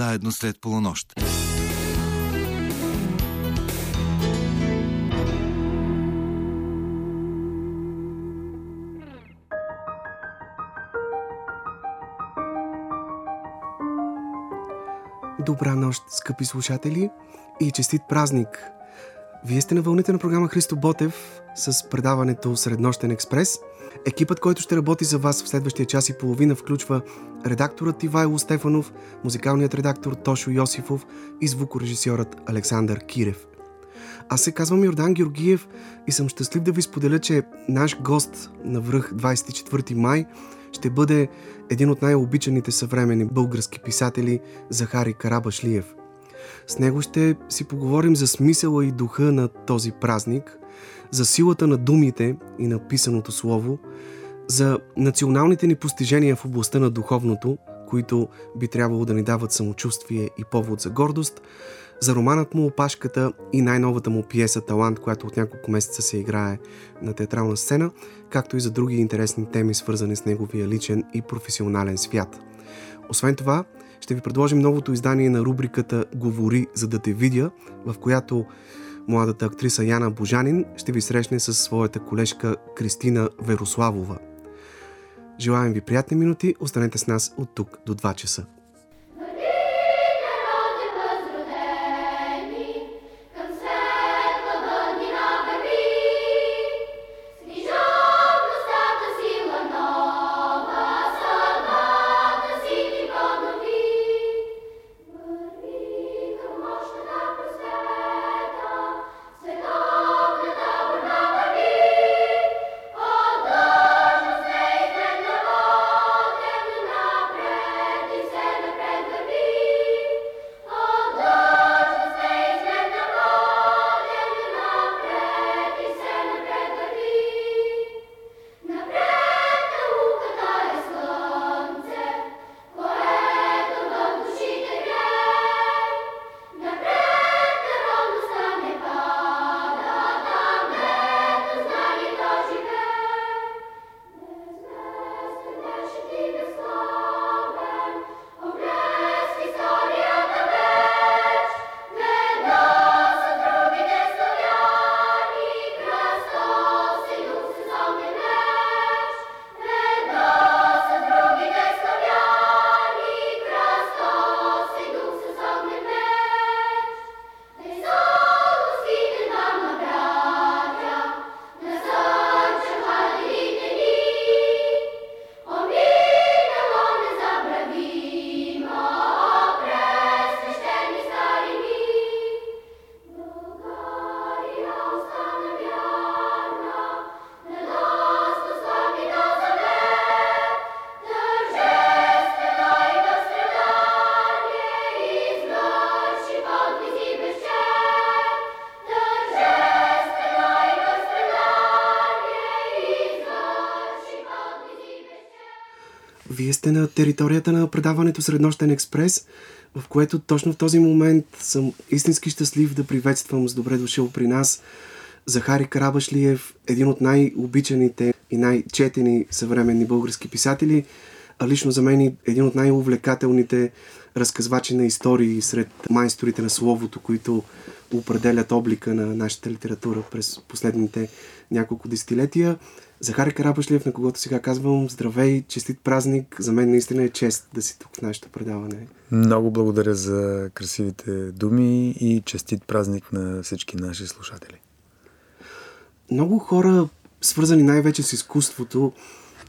заедно след полунощ. Добра нощ, скъпи слушатели и честит празник! Вие сте на вълните на програма Христо Ботев с предаването Среднощен експрес. Екипът, който ще работи за вас в следващия час и половина включва редакторът Ивайло Стефанов, музикалният редактор Тошо Йосифов и звукорежисьорът Александър Кирев. Аз се казвам Йордан Георгиев и съм щастлив да ви споделя, че наш гост на връх 24 май ще бъде един от най-обичаните съвремени български писатели Захари Карабашлиев. С него ще си поговорим за смисъла и духа на този празник, за силата на думите и на писаното слово, за националните ни постижения в областта на духовното, които би трябвало да ни дават самочувствие и повод за гордост, за романът му Опашката и най-новата му пиеса Талант, която от няколко месеца се играе на театрална сцена, както и за други интересни теми, свързани с неговия личен и професионален свят. Освен това, ще ви предложим новото издание на рубриката Говори, за да те видя, в която младата актриса Яна Божанин ще ви срещне с своята колежка Кристина Верославова. Желаем ви приятни минути, останете с нас от тук до 2 часа. Сте на територията на предаването Среднощен експрес, в което точно в този момент съм истински щастлив да приветствам с добре дошъл при нас Захари Карабашлиев, един от най-обичаните и най-четени съвременни български писатели, а лично за мен един от най-увлекателните разказвачи на истории сред майсторите на словото, които определят облика на нашата литература през последните няколко десетилетия. Захари Карабашлиев, на когото сега казвам здравей, честит празник. За мен наистина е чест да си тук в нашето предаване. Много благодаря за красивите думи и честит празник на всички наши слушатели. Много хора, свързани най-вече с изкуството,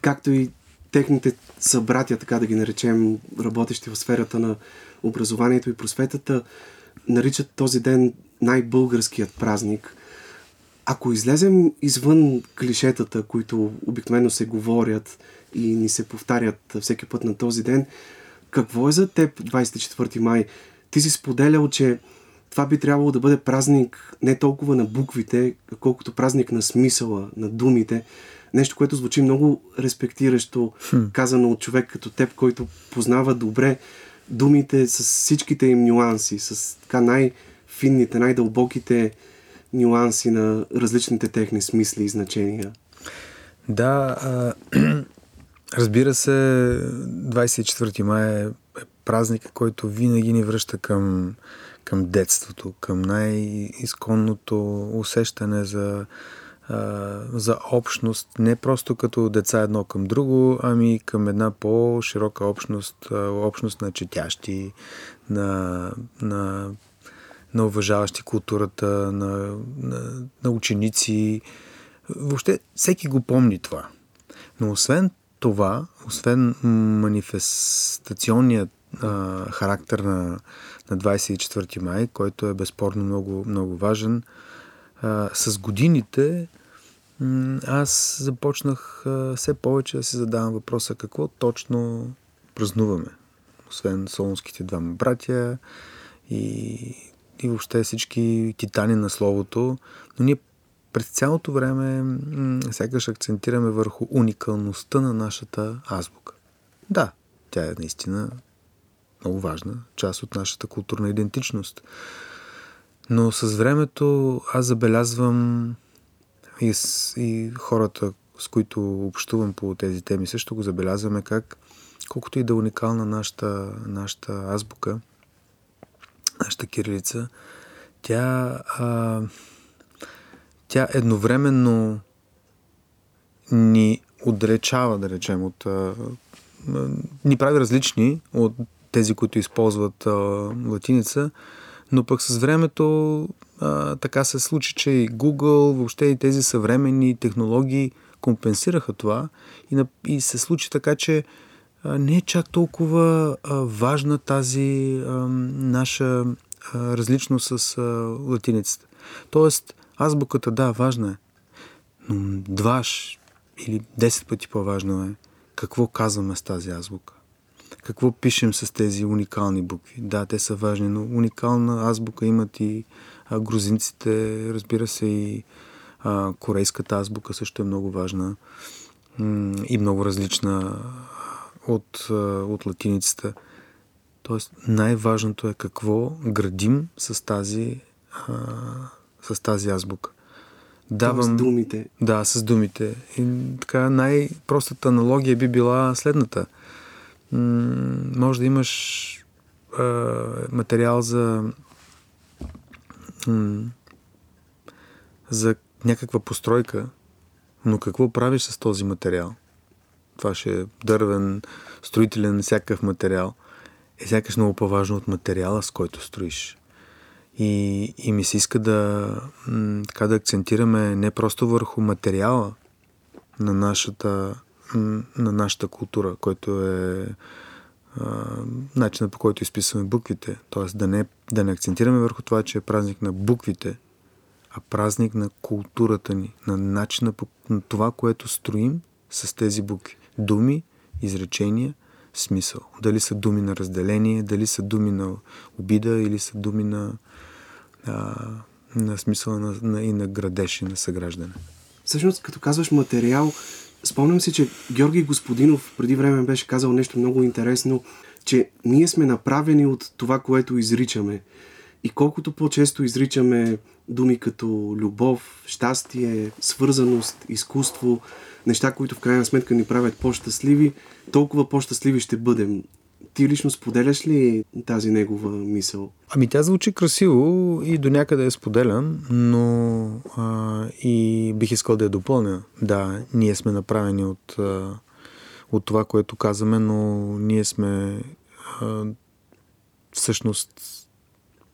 както и техните събратя, така да ги наречем, работещи в сферата на образованието и просветата, наричат този ден най-българският празник – ако излезем извън клишетата, които обикновено се говорят и ни се повтарят всеки път на този ден, какво е за теб 24 май? Ти си споделял, че това би трябвало да бъде празник не толкова на буквите, колкото празник на смисъла, на думите. Нещо, което звучи много респектиращо, казано от човек като теб, който познава добре думите с всичките им нюанси, с така най-финните, най-дълбоките нюанси на различните техни смисли и значения. Да, а, разбира се, 24 май е, е празника, който винаги ни връща към, към детството, към най-изконното усещане за, а, за общност, не просто като деца едно към друго, ами към една по-широка общност, общност на четящи, на, на, на уважаващи културата, на, на, на ученици. Въобще всеки го помни това. Но освен това, освен манифестационният а, характер на, на 24 май, който е безспорно много, много важен, а, с годините аз започнах а, все повече да си задавам въпроса какво точно празнуваме. Освен солонските двама братя и, и въобще всички титани на словото, но ние през цялото време м- сякаш акцентираме върху уникалността на нашата азбука. Да, тя е наистина много важна част от нашата културна идентичност. Но с времето аз забелязвам и, с, и хората, с които общувам по тези теми, също го забелязваме как, колкото и да е уникална нашата, нашата азбука, нашата кирилица, тя а, тя едновременно ни отдалечава, да речем, от, а, ни прави различни от тези, които използват а, латиница, но пък с времето а, така се случи, че и Google, въобще и тези съвременни технологии компенсираха това и, и се случи така, че не е чак толкова важна тази наша различност с латиницата. Тоест, Азбуката, да, важна е. Но дваш или 10 пъти по-важно е какво казваме с тази азбука. Какво пишем с тези уникални букви. Да, те са важни, но уникална азбука имат и грузинците, разбира се, и корейската азбука също е много важна и много различна от, от латиницата. Тоест, най-важното е какво градим с тази а, с тази азбука. Давам, с думите. Да, с думите. И така най-простата аналогия би била следната. М- може да имаш а, материал за м- за някаква постройка, но какво правиш с този материал? Това ще е дървен, строителен, всякакъв материал. Е сякаш много по-важно от материала, с който строиш. И, и ми се иска да, така да акцентираме не просто върху материала на нашата, на нашата култура, който е а, начинът по който изписваме буквите. Тоест да не, да не акцентираме върху това, че е празник на буквите, а празник на културата ни, на начина по на това, което строим с тези букви. Думи, изречения, смисъл. Дали са думи на разделение, дали са думи на обида или са думи на а, на смисъла на, на, и на градеж и на съграждане. Всъщност, като казваш материал, спомням си, че Георги Господинов преди време беше казал нещо много интересно, че ние сме направени от това, което изричаме. И колкото по-често изричаме думи като любов, щастие, свързаност, изкуство, неща, които в крайна сметка ни правят по-щастливи, толкова по-щастливи ще бъдем. Ти лично споделяш ли тази негова мисъл? Ами тя звучи красиво и до някъде я споделям, но а, и бих искал да я допълня. Да, ние сме направени от, а, от това, което казваме, но ние сме а, всъщност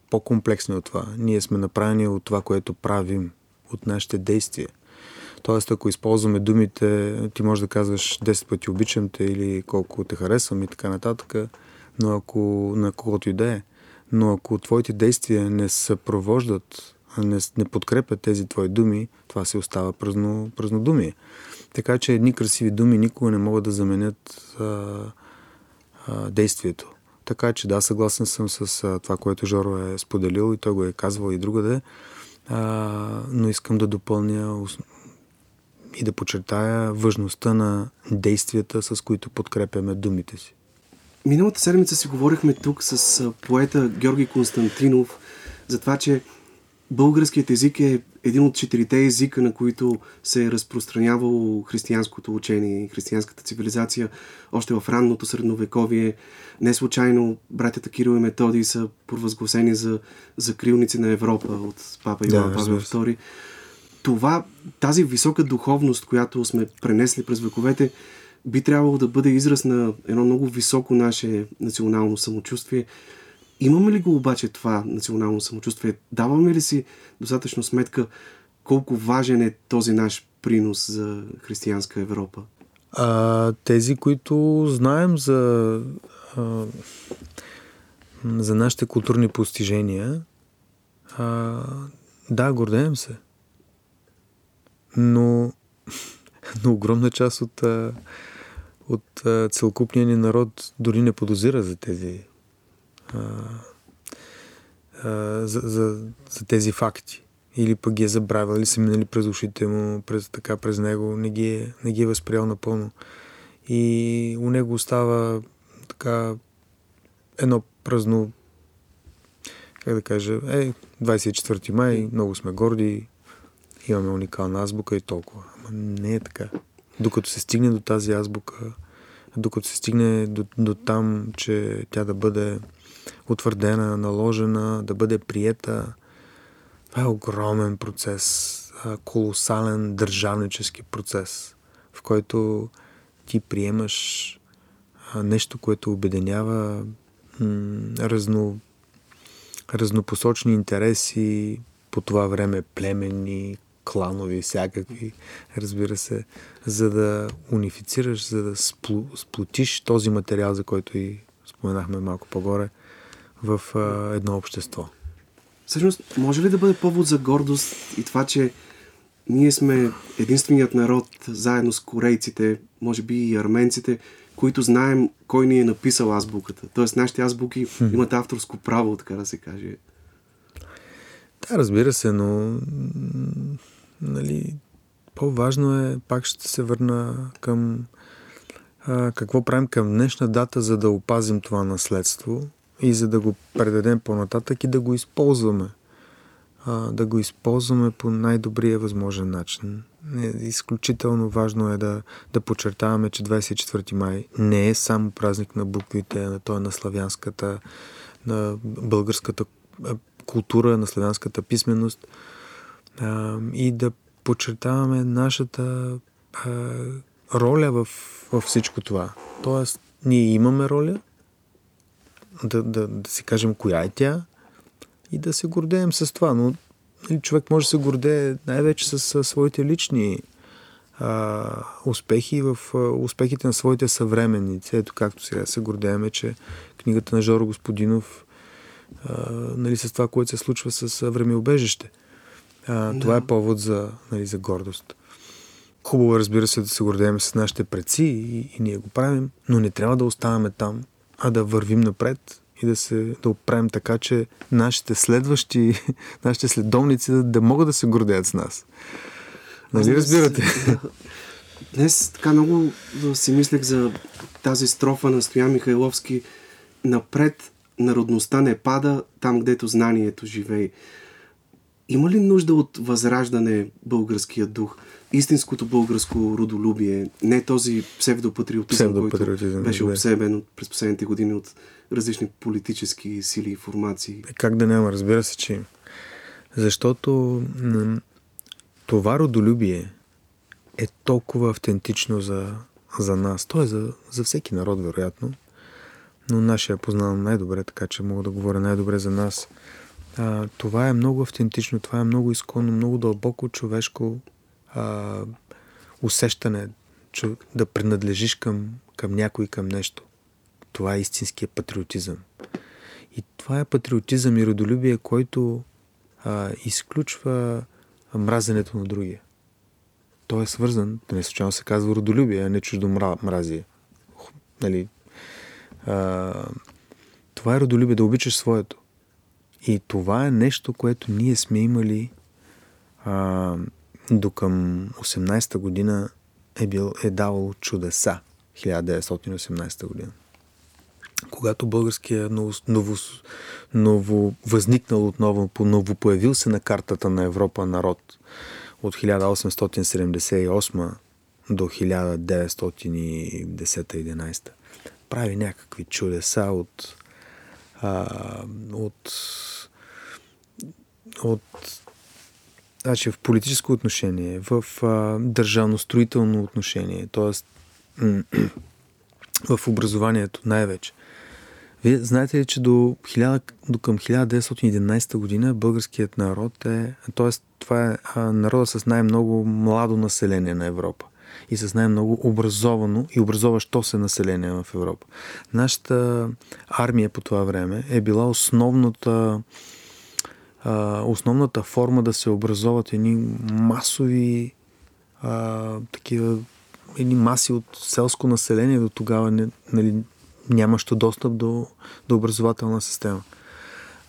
по-комплексни от това. Ние сме направени от това, което правим, от нашите действия. Тоест, ако използваме думите, ти можеш да казваш 10 пъти обичам те или колко те харесвам и така нататък, но ако на когото и да е, но ако твоите действия не съпровождат, не, не подкрепят тези твои думи, това се остава празно, празнодумие. Така че едни красиви думи никога не могат да заменят а, а, действието. Така че да, съгласен съм с а, това, което Жоро е споделил и той го е казвал и другаде, а, но искам да допълня и да подчертая важността на действията, с които подкрепяме думите си. Миналата седмица си говорихме тук с поета Георги Константинов за това, че българският език е един от четирите езика, на които се е разпространявало християнското учение и християнската цивилизация още в ранното средновековие. Не случайно братята Кирил и Методий са провъзгласени за закрилници на Европа от папа Иоанн да, Павел II. Това, тази висока духовност, която сме пренесли през вековете, би трябвало да бъде израз на едно много високо наше национално самочувствие. Имаме ли го обаче това национално самочувствие? Даваме ли си достатъчно сметка колко важен е този наш принос за християнска Европа? А, тези, които знаем за, а, за нашите културни постижения, а, да, гордеем се. Но, но огромна част от, от целокупния ни народ дори не подозира за тези а, а, за, за, за тези факти. Или пък ги е забравил, или са минали през ушите му, през, така през него, не ги, е, не ги е възприял напълно. И у него остава така едно празно как да кажа, е, 24 май, много сме горди, имаме уникална азбука и толкова. Ама не е така. Докато се стигне до тази азбука, докато се стигне до, до там, че тя да бъде утвърдена, наложена, да бъде приета, това е огромен процес, колосален държавнически процес, в който ти приемаш нещо, което обединява разно, разнопосочни интереси, по това време племени, кланови, всякакви, разбира се, за да унифицираш, за да сплу, сплотиш този материал, за който и споменахме малко по-горе, в а, едно общество. Всъщност, може ли да бъде повод за гордост и това, че ние сме единственият народ, заедно с корейците, може би и арменците, които знаем кой ни е написал азбуката. Тоест, нашите азбуки хм. имат авторско право, така да се каже. Да, разбира се, но нали, по-важно е, пак ще се върна към а, какво правим към днешна дата, за да опазим това наследство и за да го предадем по-нататък и да го използваме. А, да го използваме по най-добрия възможен начин. Е, изключително важно е да, да подчертаваме, че 24 май не е само празник на буквите, на той на славянската, на българската култура, на славянската писменост а, и да подчертаваме нашата а, роля в, в всичко това. Тоест, ние имаме роля, да, да, да си кажем коя е тя и да се гордеем с това. Но нали, човек може да се гордее най-вече с, с своите лични а, успехи в а, успехите на своите съвременници. Ето както сега се гордееме, че книгата на Жоро Господинов а, нали, с това, което се случва с времеобежище. А, да. Това е повод за, нали, за гордост. Хубаво е, разбира се, да се гордеем с нашите предци и, и ние го правим, но не трябва да оставаме там а да вървим напред и да се да оправим така, че нашите следващи, нашите следовници да, да могат да се гордеят с нас. Нали разбирате? Днес така много си мислех за тази строфа на Стоян Михайловски. Напред народността не пада там, гдето знанието живее. Има ли нужда от възраждане българския дух? истинското българско родолюбие, не този псевдопатриотизъм, псевдопатриотизъм който беше обсебен през последните години от различни политически сили и формации. Е, как да няма, разбира се, че защото това родолюбие е толкова автентично за, за нас. То е за, за всеки народ, вероятно. Но нашия познавам най-добре, така че мога да говоря най-добре за нас. А, това е много автентично, това е много изконно, много дълбоко човешко а, усещане, че да принадлежиш към, към някой, към нещо. Това е истинския патриотизъм. И това е патриотизъм и родолюбие, който а, изключва мразенето на другия. Той е свързан, не случайно се казва родолюбие, а не чуждо мразие. Нали? А, това е родолюбие, да обичаш своето. И това е нещо, което ние сме имали а, до към 18-та година е, бил, е давал чудеса. 1918 година. когато българския ново, ново, ново възникнал отново, ново появил се на картата на Европа народ от 1878 до 1910-11 прави някакви чудеса от, а, от, от значи в политическо отношение, в а, държавно-строително отношение, т.е. в образованието най-вече. Вие знаете ли, че до, 1000, до към 1911 година българският народ е, т.е. това е народа с най-много младо население на Европа и с най-много образовано и образоващо се население в Европа. Нашата армия по това време е била основната основната форма да се образоват едни масови а, такива едни маси от селско население до тогава не, нали, нямащо достъп до, до образователна система.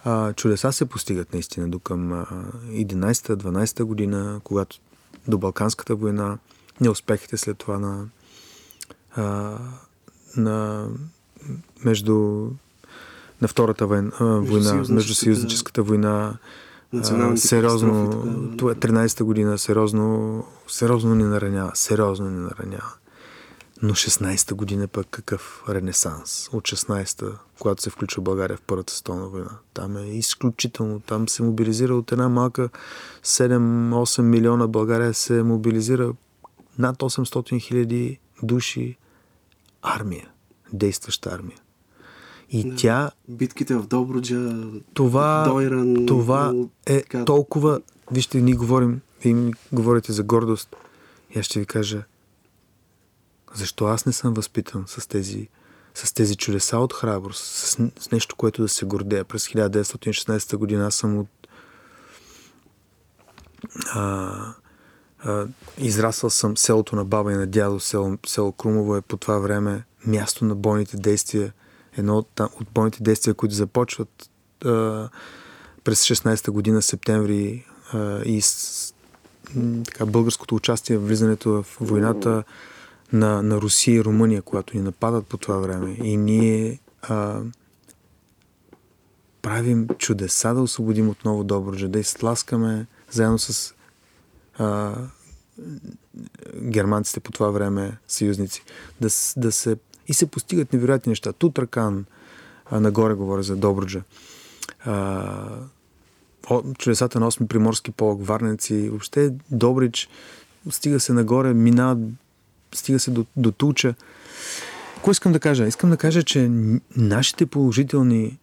А, чудеса се постигат наистина до към 11-12 година, когато до Балканската война, неуспехите след това на, а, на между на Втората война, война между съюзническата война, сериозно, това е 13-та година, сериозно, сериозно ни наранява, сериозно ни наранява. Но 16-та година пък какъв ренесанс. От 16-та, когато се включва България в Първата световна война. Там е изключително. Там се мобилизира от една малка 7-8 милиона. България се мобилизира над 800 хиляди души армия. Действаща армия. И да, тя... Битките в Добруджа, това, Дойран... Това е така... толкова... Вижте, ние говорим, вие ми говорите за гордост. И аз ще ви кажа, защо аз не съм възпитан с тези, с тези чудеса от храброст, с, с нещо, което да се гордея. През 1916 година аз съм от... А, израсъл съм селото на баба и на дядо, село, село Крумово е по това време място на бойните действия – едно от, от бойните действия, които започват а, през 16-та година, септември а, и с, така, българското участие в влизането в войната на, на Русия и Румъния, когато ни нападат по това време. И ние а, правим чудеса да освободим отново Добруджа, да изтласкаме заедно с германците по това време, съюзници, да, да се и се постигат невероятни неща. Тутракан, а, нагоре говоря за Добруджа. А, чудесата на 8 приморски полк, Варненци, въобще Добрич, стига се нагоре, минава, стига се до, до Тулча. Какво искам да кажа? Искам да кажа, че нашите положителни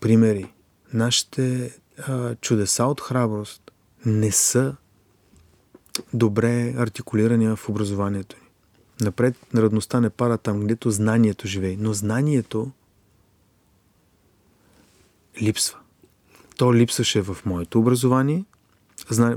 примери, нашите а, чудеса от храброст не са добре артикулирани в образованието ни. Напред народността не пара там, където знанието живее. Но знанието липсва. То липсваше в моето образование.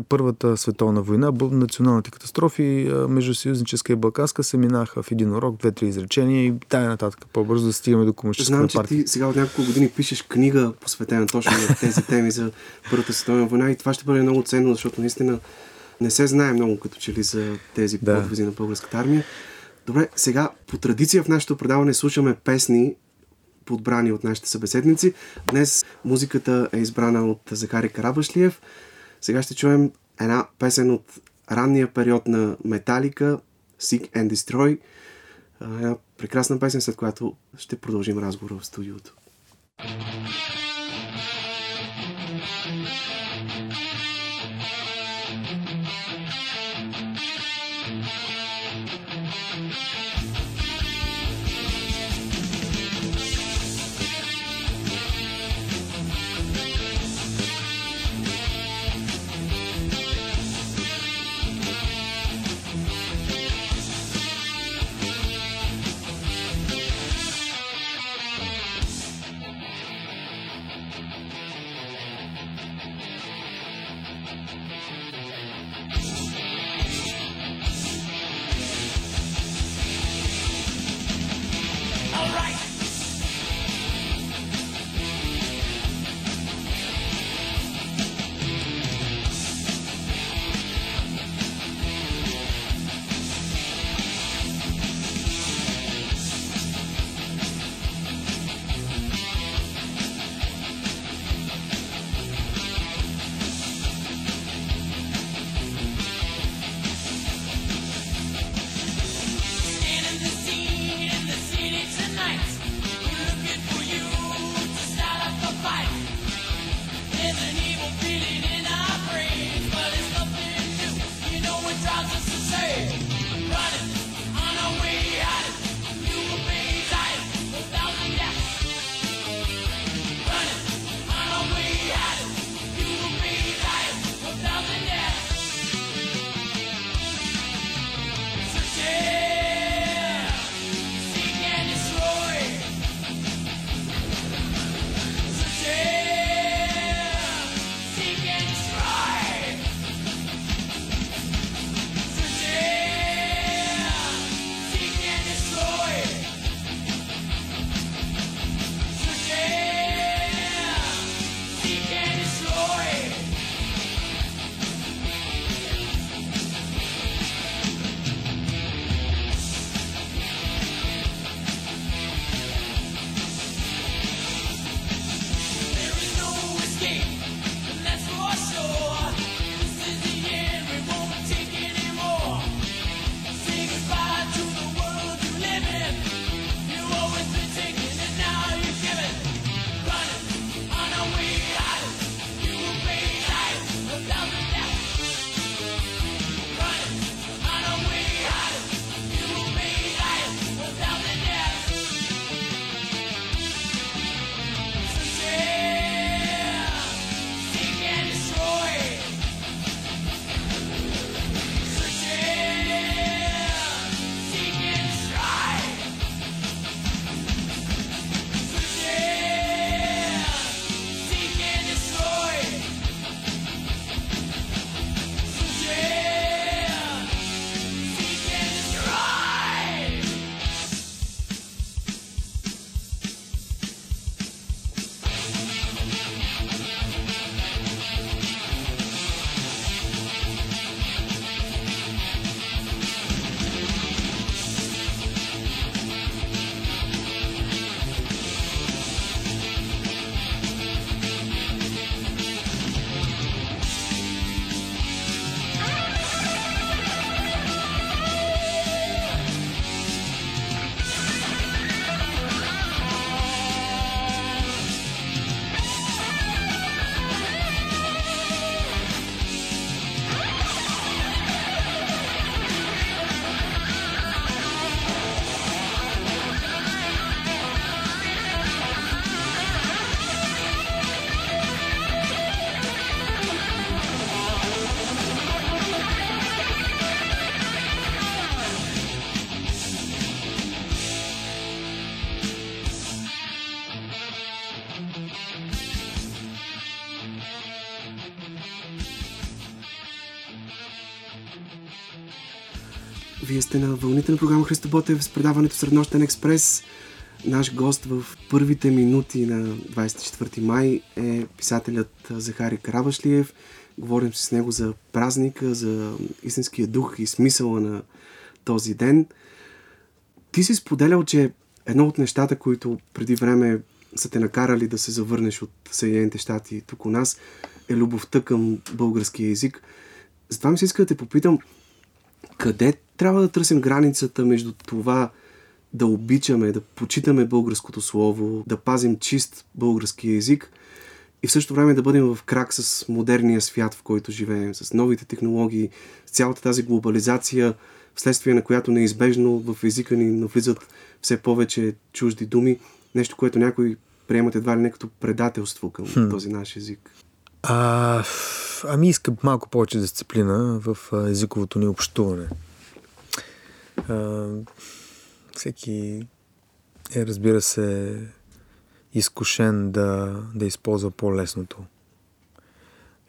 Първата световна война, националните катастрофи между съюзническа и балканска се минаха в един урок, две-три изречения и тая нататък по-бързо да стигаме до комунистическата Знам, че ти сега от няколко години пишеш книга, посветена точно на тези теми за Първата световна война и това ще бъде много ценно, защото наистина не се знае много като че ли за тези да. подвизи на българската армия. Добре, сега по традиция в нашето предаване слушаме песни, подбрани от нашите събеседници. Днес музиката е избрана от Захари Карабашлиев. Сега ще чуем една песен от ранния период на Металика, Seek and Destroy. Една прекрасна песен, след която ще продължим разговора в студиото. thank you на вълните на програма Христо Ботев с предаването Среднощен експрес. Наш гост в първите минути на 24 май е писателят Захари Карабашлиев. Говорим с него за празника, за истинския дух и смисъла на този ден. Ти си споделял, че едно от нещата, които преди време са те накарали да се завърнеш от Съединените щати тук у нас, е любовта към българския язик. Затова ми се иска да те попитам, къде трябва да търсим границата между това да обичаме, да почитаме българското слово, да пазим чист български язик и в същото време да бъдем в крак с модерния свят, в който живеем, с новите технологии, с цялата тази глобализация, вследствие на която неизбежно в езика ни навлизат все повече чужди думи, нещо, което някои приемат едва ли не като предателство към хм. този наш език. А, ами искам малко повече дисциплина в езиковото ни общуване. А, всеки е, разбира се, изкушен да, да използва по-лесното.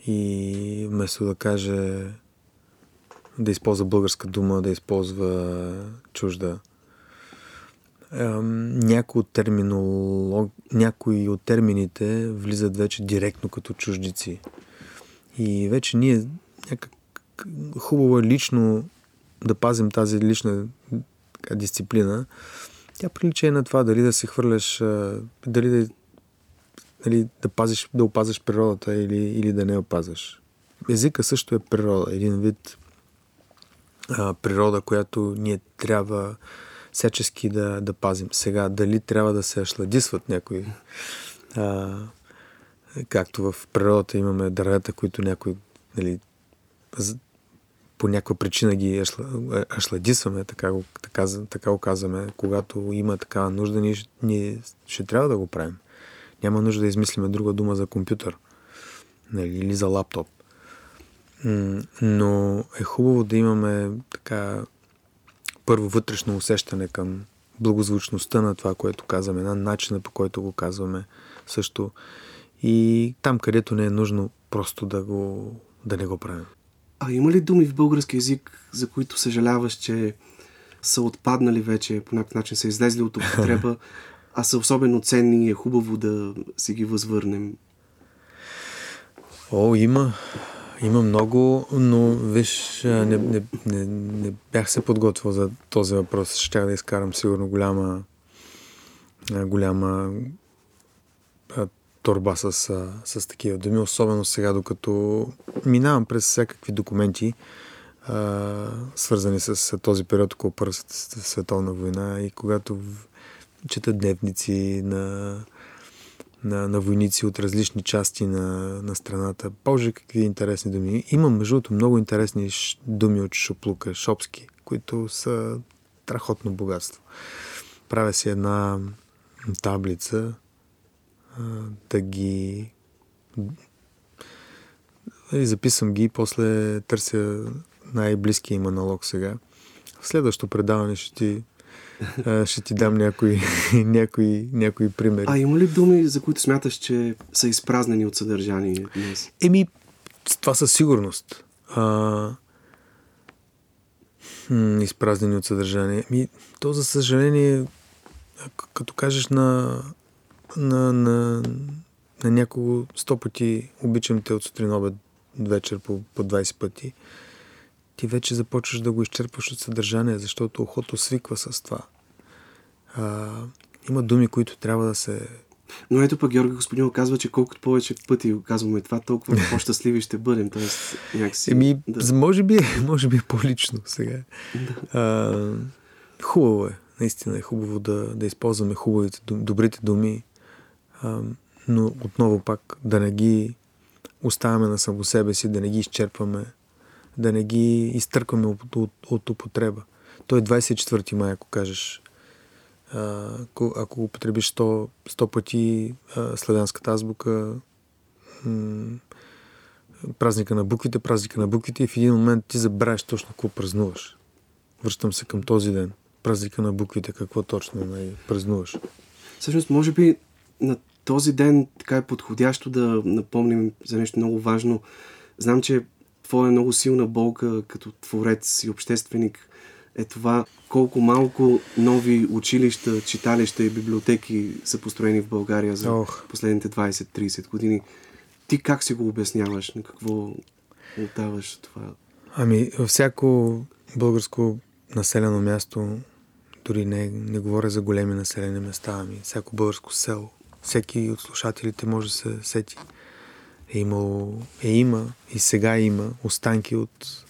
И вместо да каже да използва българска дума, да използва чужда. Някои от, терминолог... някои от термините влизат вече директно като чуждици. И вече ние някак хубаво е лично да пазим тази лична дисциплина. Тя прилича и на това дали да се хвърляш, дали да, дали да, пазиш, да опазваш природата или, или да не опазваш. Езика също е природа, един вид а, природа, която ние трябва всячески да, да пазим. Сега, дали трябва да се ашладисват някои а, както в природата имаме дървета, които някои нали, по някаква причина ги ашладисваме, така го, така, така го казваме. Когато има такава нужда, ние, ние ще трябва да го правим. Няма нужда да измислиме друга дума за компютър нали, или за лаптоп. Но е хубаво да имаме така първо вътрешно усещане към благозвучността на това, което казваме, на начина по който го казваме също. И там, където не е нужно, просто да, го, да не го правим. А има ли думи в български язик, за които съжаляваш, че са отпаднали вече, по някакъв начин са излезли от употреба, а са особено ценни и е хубаво да си ги възвърнем? О, има. Има много, но виж, не, не, не, не бях се подготвил за този въпрос. Щях да изкарам сигурно голяма голяма торба с, с такива думи, особено сега, докато минавам през всякакви документи, а, свързани с този период около Първата световна война и когато чета дневници на на, на войници от различни части на, на страната. Боже, какви интересни думи. Има, между другото, много интересни думи от Шоплука, шопски, които са страхотно богатство. Правя си една таблица да ги и записвам ги и после търся най-близкия им аналог сега. В следващото предаване ще ти ще ти дам някои, някои, някои примери. А има ли думи, за които смяташ, че са изпразнени от съдържание днес? Еми, това със сигурност. А, м- изпразнени от съдържание. Ми, то, за съжаление, като кажеш на, на, на, на някого сто пъти обичам те от сутрин обед вечер по, по 20 пъти, ти вече започваш да го изчерпваш от съдържание, защото охото свиква с това. А, има думи, които трябва да се... Но ето пък Георги Господин казва, че колкото повече пъти казваме това, толкова по-щастливи ще бъдем. Тоест, някакси, Еми, да. може, би, може би е по-лично сега. Да. А, хубаво е. Наистина е хубаво да, да използваме хубавите, добрите думи, а, но отново пак да не ги оставяме на само себе си, да не ги изчерпваме, да не ги изтъркваме от, от, от употреба. Той е 24 май, ако кажеш ако, ако употребиш 100, 100 пъти а, славянската азбука, м- празника на буквите, празника на буквите и в един момент ти забравяш точно какво празнуваш. Връщам се към този ден. Празника на буквите, какво точно най- празнуваш. Всъщност, може би на този ден така е подходящо да напомним за нещо много важно. Знам, че твоя много силна болка като творец и общественик е това колко малко нови училища, читалища и библиотеки са построени в България за Ох. последните 20-30 години. Ти как си го обясняваш? На какво отдаваш това? Ами, във всяко българско населено място, дори не, не говоря за големи населени места, ами всяко българско село, всеки от слушателите може да се сети. Е имало, е има и сега има останки от,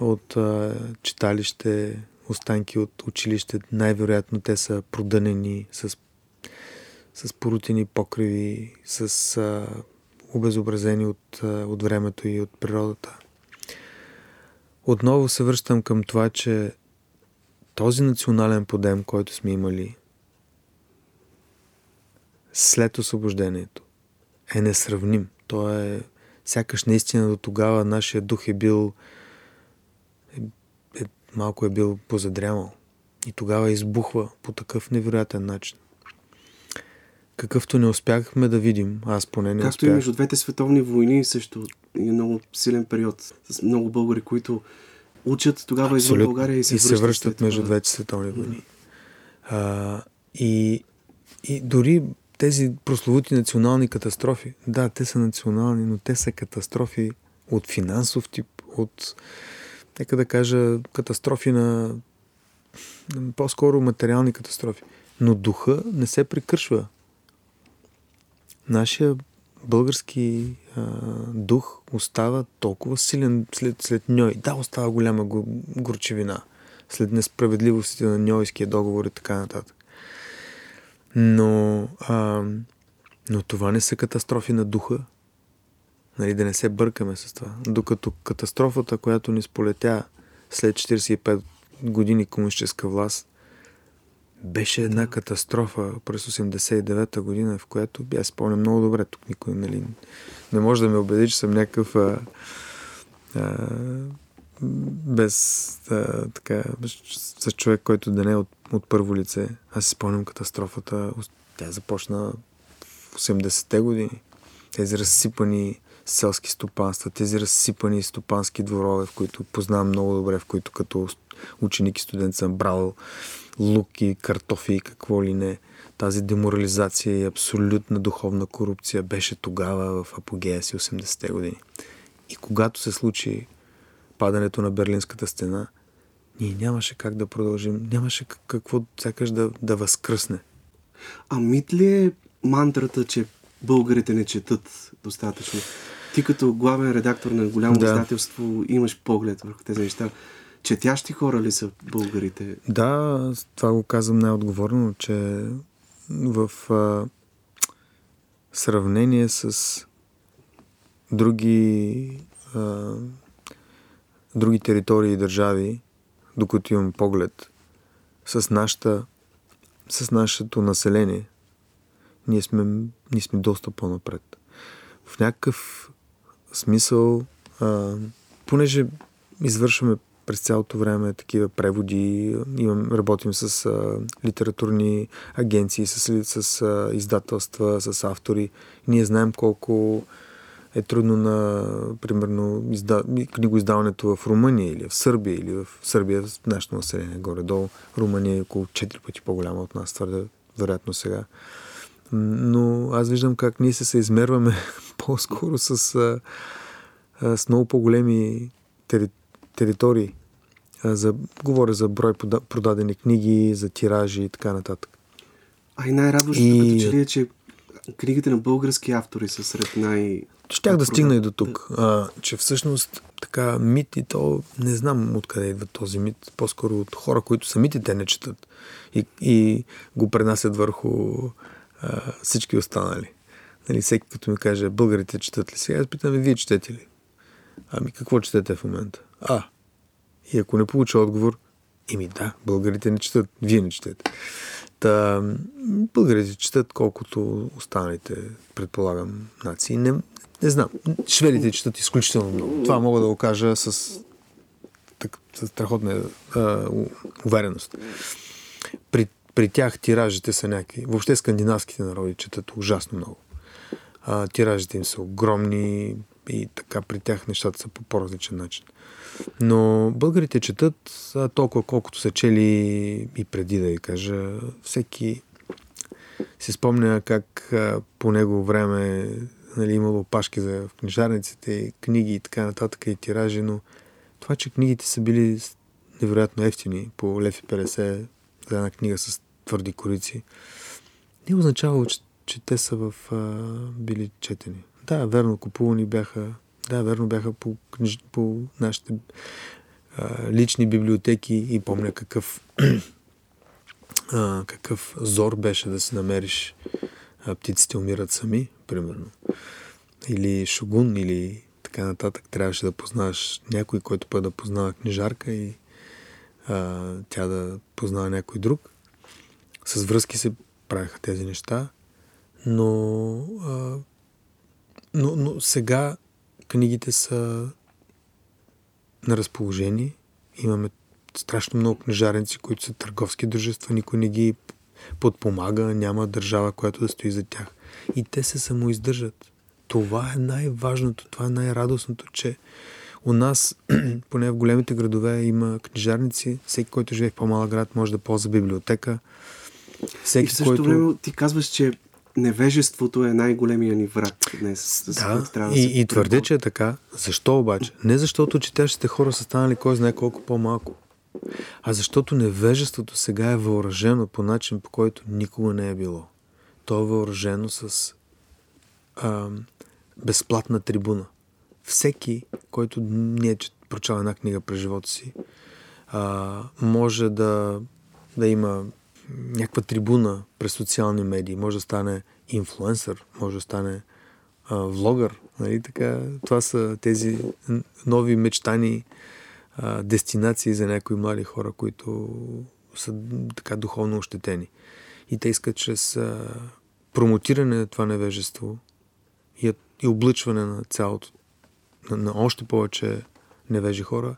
от а, читалище, останки от училище. Най-вероятно те са продънени с, с порутени покриви, с а, обезобразени от, а, от времето и от природата. Отново се връщам към това, че този национален подем, който сме имали след освобождението, е несравним. То е сякаш наистина до тогава нашия дух е бил е, е, малко е бил позадрямал. И тогава избухва по такъв невероятен начин. Какъвто не успяхме да видим, аз поне не Както успях. и между двете световни войни също е много силен период с много българи, които учат тогава извън. България и се и се връщат между двете световни войни. А, и, и дори тези прословути национални катастрофи, да, те са национални, но те са катастрофи от финансов тип, от, нека да кажа, катастрофи на по-скоро материални катастрофи. Но духа не се прекършва. Нашия български а, дух остава толкова силен след, след Ньой. Да, остава голяма го- горчевина след несправедливостите на Ньойския договор и така нататък. Но, а, но това не са катастрофи на духа. Нали, да не се бъркаме с това. Докато катастрофата, която ни сполетя след 45 години комунистическа власт, беше една катастрофа през 89-та година, в която аз спомням много добре. Тук никой нали, не може да ме убеди, че съм някакъв а, а, без а, така, с човек, който да не е от, от първо лице. Аз си спомням катастрофата. Тя започна в 80-те години. Тези разсипани селски стопанства, тези разсипани стопански дворове, в които познавам много добре, в които като ученик и студент съм брал луки, картофи и какво ли не. Тази деморализация и абсолютна духовна корупция беше тогава в апогея си 80-те години. И когато се случи падането на Берлинската стена, ние нямаше как да продължим, нямаше какво сякаш да, да възкръсне. А мит ли е мантрата, че българите не четат достатъчно? Ти като главен редактор на голямо Да. издателство имаш поглед върху тези неща. Четящи хора ли са българите? Да, това го казвам най-отговорно, че в а, сравнение с други а, други територии и държави, докато имам поглед, с, нашата, с нашето население, ние сме, ние сме доста по-напред. В някакъв смисъл, а, понеже извършваме през цялото време такива преводи, имам, работим с а, литературни агенции, с, с а, издателства, с автори. Ние знаем колко е трудно на, примерно, изда... книгоиздаването в Румъния или в Сърбия, или в Сърбия, нашето население горе-долу. Румъния е около 4 пъти по-голяма от нас, твърде вероятно сега. Но аз виждам как ние се се измерваме по-скоро с, а, а, с много по-големи тери... територии. А, за... Говоря за брой пода... продадени книги, за тиражи и така нататък. А и най-радващото И- като че ли е, че книгите на български автори са сред най... Щях да стигна и до тук, а, че всъщност така мит и то не знам откъде идва този мит, по-скоро от хора, които самите те не четат и, и го пренасят върху а, всички останали. Нали, всеки като ми каже, българите четат ли сега, аз питам, вие четете ли? Ами какво четете в момента? А, и ако не получа отговор, ими да, българите не четат, вие не четете. Та, българите четат колкото останалите, предполагам, нации. Не, не знам. Шведите четат изключително много. Това мога да го кажа с, так, страхотна а, у- увереност. При, при тях тиражите са някакви. Въобще скандинавските народи четат ужасно много. А, тиражите им са огромни, и така при тях нещата са по по-различен начин. Но българите четат толкова колкото са чели и преди да ви кажа. Всеки си спомня как по него време нали, имало пашки за книжарниците, книги и така нататък и тиражи, но това, че книгите са били невероятно ефтини, по лев и 50 за една книга с твърди корици, не означава, че, че те са в, а, били четени. Да, верно, купувани бяха, да, верно бяха по, книж, по нашите а, лични библиотеки и помня какъв а, какъв зор беше да си намериш а, птиците умират сами, примерно. Или шогун, или така нататък. Трябваше да познаваш някой, който пък да познава книжарка и а, тя да познава някой друг. С връзки се правиха тези неща, но, а, но, но сега книгите са на разположение. Имаме страшно много книжарници, които са търговски дружества, никой не ги подпомага, няма държава, която да стои за тях. И те се самоиздържат. Това е най-важното, това е най-радостното, че у нас, поне в големите градове, има книжарници. Всеки, който живее в по-малък град, може да ползва библиотека. Всеки, и в същото който... време ти казваш, че невежеството е най-големия ни враг днес. Да, да и, и твърде, че е така. Защо обаче? Не защото четящите хора са станали кой знае колко по-малко, а защото невежеството сега е въоръжено по начин, по който никога не е било. То е въоръжено с а, безплатна трибуна. Всеки, който не е прочел една книга през живота си, а, може да, да има някаква трибуна през социални медии, може да стане инфлуенсър, може да стане а, влогър. Нали? Така, това са тези нови мечтани а, дестинации за някои млади хора, които са така духовно ощетени. И те искат чрез а, промотиране на това невежество и, и облъчване на цялото, на, на още повече невежи хора,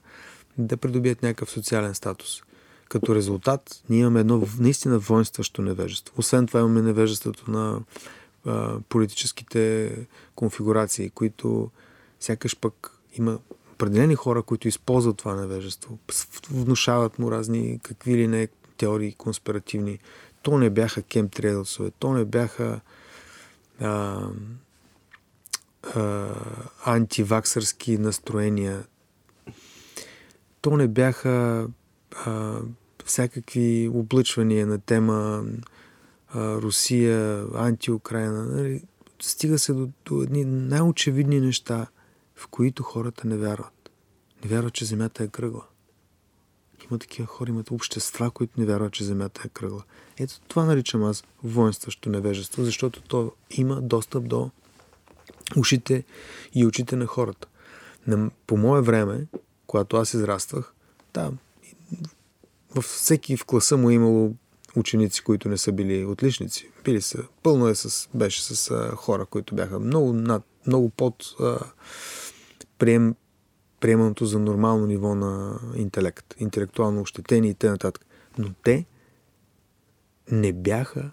да придобият някакъв социален статус. Като резултат, ние имаме едно наистина воинстващо невежество. Освен това имаме невежеството на а, политическите конфигурации, които сякаш пък има определени хора, които използват това невежество, внушават му разни какви ли не теории конспиративни. То не бяха кемтрейлсове, то не бяха а, а, антиваксърски настроения, то не бяха а, всякакви облъчвания на тема а, Русия, антиукраина. Нали? Стига се до, до едни най-очевидни неща, в които хората не вярват. Не вярват, че Земята е кръгла. Има такива хора, имат общества, които не вярват, че Земята е кръгла. Ето това наричам аз воинстващо невежество, защото то има достъп до ушите и очите на хората. По мое време, когато аз израствах, да, във всеки в класа му е имало ученици, които не са били отличници. Били са, пълно е с, беше с а, хора, които бяха много, над, много под а, прием, приеманото за нормално ниво на интелект, интелектуално ощетени и т.н. Но те не бяха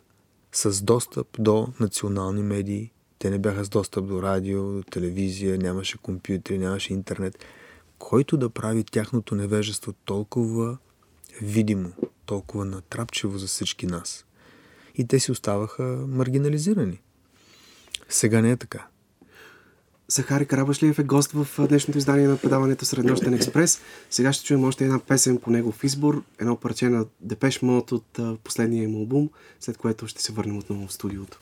с достъп до национални медии, те не бяха с достъп до радио, до телевизия, нямаше компютри, нямаше интернет, който да прави тяхното невежество толкова видимо, толкова натрапчиво за всички нас. И те си оставаха маргинализирани. Сега не е така. Захари Карабашлиев е гост в днешното издание на предаването Среднощен експрес. Сега ще чуем още една песен по негов избор, едно парче на Депеш Мод от последния му албум, след което ще се върнем отново в студиото.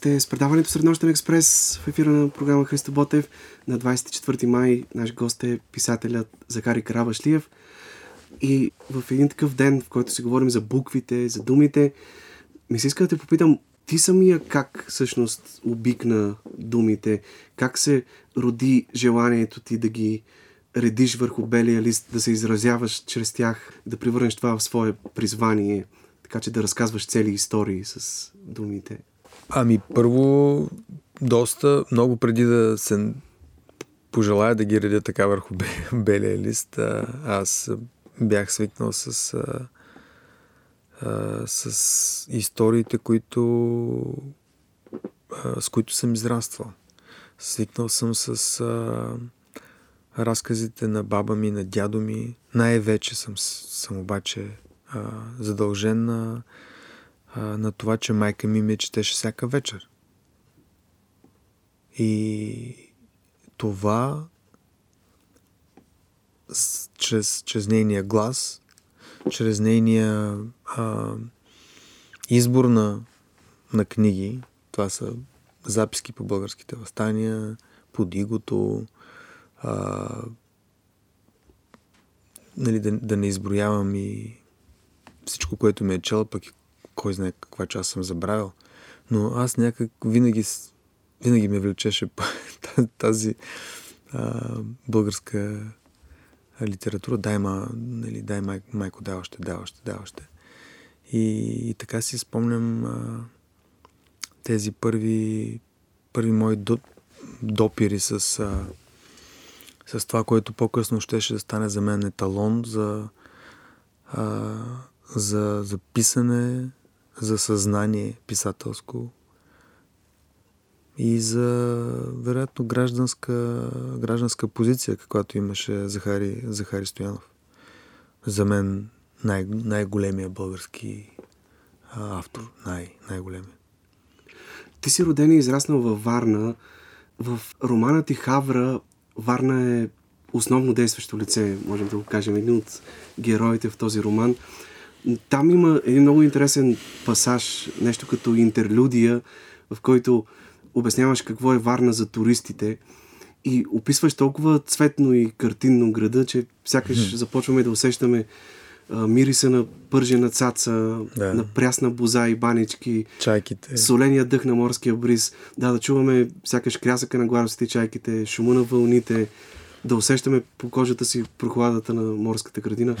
Сте с предаването Среднощен експрес в ефира на програма Христо Ботев. На 24 май наш гост е писателят Захари Карабашлиев. И в един такъв ден, в който си говорим за буквите, за думите, ми се иска да те попитам, ти самия как всъщност обикна думите? Как се роди желанието ти да ги редиш върху белия лист, да се изразяваш чрез тях, да превърнеш това в свое призвание, така че да разказваш цели истории с думите? Ами първо, доста, много преди да се пожелая да ги редя така върху белия лист, аз бях свикнал с, а, а, с историите, които, а, с които съм израствал. Свикнал съм с а, разказите на баба ми, на дядо ми. Най-вече съм, съм обаче а, задължен на а, на това, че майка ми ме четеше всяка вечер. И това чрез, чрез нейния глас, чрез нейния а, избор на, на книги, това са записки по българските възстания, под игото, а, нали, да, да не изброявам и всичко, което ме е чел, пък и кой знае каква част съм забравил. Но аз някак винаги, винаги ме влечеше тази а, българска литература. Дай, ма, нали, дай май, майко, дай още, дай още, дай още. И, и така си спомням а, тези първи, първи мои до, допири с, а, с това, което по-късно щеше да стане за мен еталон за, а, за, за писане, за съзнание писателско. и за, вероятно, гражданска, гражданска позиция, каквато имаше Захари, Захари Стоянов. За мен най- най-големия български автор. Най- най-големия. Ти си роден и израснал във Варна. В романа ти Хавра Варна е основно действащо лице, можем да го кажем, един от героите в този роман. Там има един много интересен пасаж, нещо като интерлюдия, в който обясняваш какво е Варна за туристите и описваш толкова цветно и картинно града, че сякаш започваме да усещаме а, мириса на пържена цаца, Да. на прясна боза и банички, Чайките. соления дъх на морския бриз, да, да чуваме сякаш крясъка на гладостите и чайките, шума на вълните, да усещаме по кожата си прохладата на морската градина.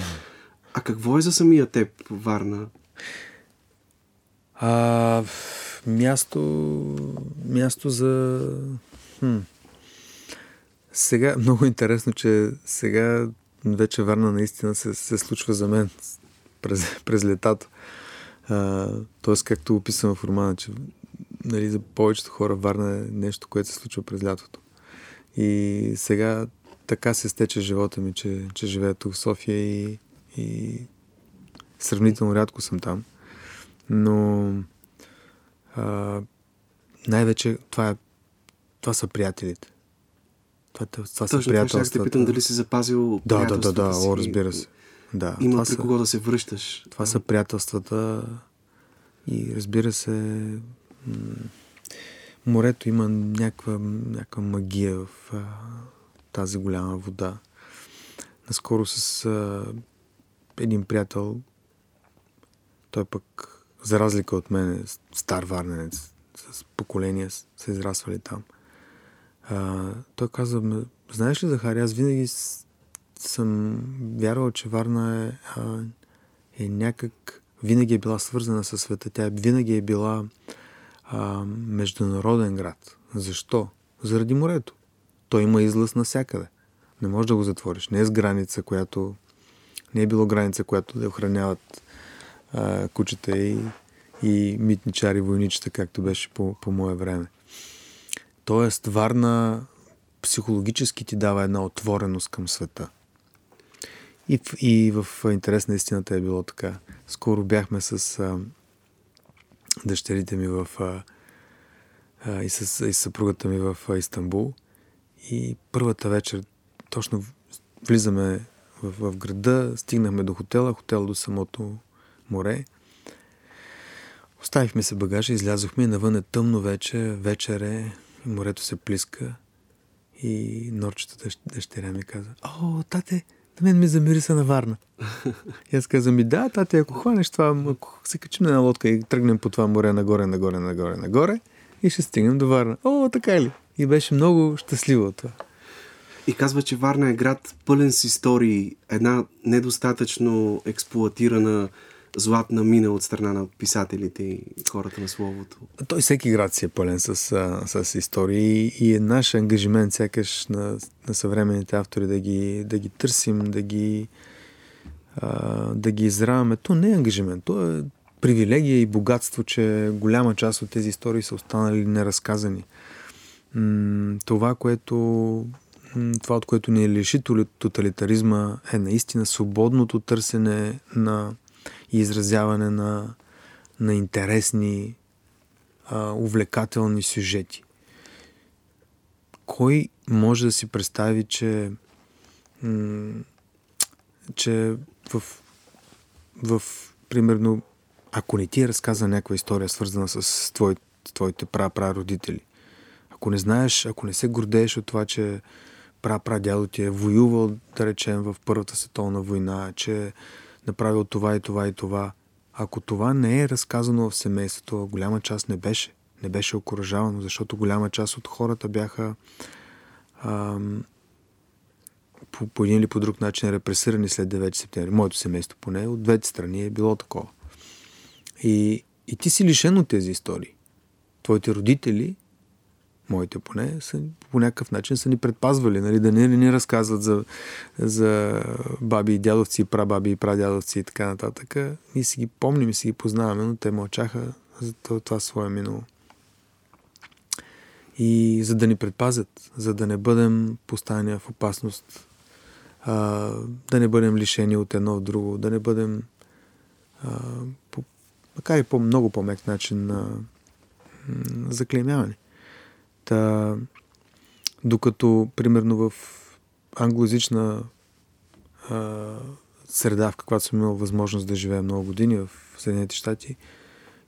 А какво е за самия теб, Варна? А, място, място за... Хм. Сега, много интересно, че сега вече Варна наистина се, се случва за мен през, през летата. Тоест, както описвам в романа, че нали, за повечето хора Варна е нещо, което се случва през лятото. И сега така се стече живота ми, че, че живея тук в София и, и сравнително рядко съм там. Но а, най-вече това, е, това са приятелите. Това, това са Точно те приятелствата. питам дали си запазил Да, да, да, да, си. о, разбира се. Да, Има при са, кого да се връщаш. това са приятелствата и разбира се морето има някаква, някаква магия в а, тази голяма вода. Наскоро с а, един приятел, той пък, за разлика от мен, стар варненец, с поколения са израствали там. А, той каза, «Ме, знаеш ли, Захари, аз винаги съм вярвал, че Варна е, а, е някак, винаги е била свързана със света. Тя винаги е била а, международен град. Защо? Заради морето. Той има излъз навсякъде. Не можеш да го затвориш. Не е с граница, която... Не е било граница, която да охраняват а, кучета и, и митничари, войничета, както беше по, по мое време. Тоест, Варна психологически ти дава една отвореност към света. И, и в интерес на истината е било така. Скоро бяхме с а, дъщерите ми в а, а, и, с, и съпругата ми в а, Истанбул. И първата вечер точно влизаме в, в града, стигнахме до хотела, хотел до самото море. Оставихме се багажа, излязохме и навън е тъмно вече, вечер е, морето се плиска. И норчета дъщ, дъщеря ми каза, о, тате, на мен ми замириса на Варна. и аз казвам ми, да, тате, ако хванеш това, ако се качим на лодка и тръгнем по това море нагоре, нагоре, нагоре, нагоре и ще стигнем до Варна. О, така ли? И беше много щастливо от това. И казва, че Варна е град пълен с истории, една недостатъчно експлуатирана златна мина от страна на писателите и хората на словото. Той всеки град си е пълен с, с истории и е наш ангажимент сякаш на, на съвременните автори да ги, да ги търсим, да ги, да ги израваме. То не е ангажимент, то е привилегия и богатство, че голяма част от тези истории са останали неразказани. Това, което това, от което ни е лиши тоталитаризма, е наистина свободното търсене на изразяване на, на интересни, а, увлекателни сюжети. Кой може да си представи, че, м- че в, в, примерно, ако не ти е разказана някаква история, свързана с твой, твоите пра-пра-родители, ако не знаеш, ако не се гордееш от това, че пра-пра-дядо ти е воювал, да речем, в Първата световна война, че е направил това и това и това, ако това не е разказано в семейството, голяма част не беше, не беше окоръжавано, защото голяма част от хората бяха ам, по, по един или по друг начин репресирани след 9 септември. Моето семейство поне от двете страни е било такова. И, и ти си лишен от тези истории. Твоите родители, моите поне, са, по някакъв начин са ни предпазвали, нали, да не ни разказват за, за баби и дядовци, прабаби и прадядовци и така нататък. Ние си ги помним и си ги познаваме, но те мълчаха за това, това свое минало. и за да ни предпазят, за да не бъдем поставени в опасност, а, да не бъдем лишени от едно от друго, да не бъдем а, по, макар и по много по-мек начин на заклеймявани. Та, докато, примерно, в англоязична а, среда, в каквато съм имал възможност да живея много години в Съединените щати,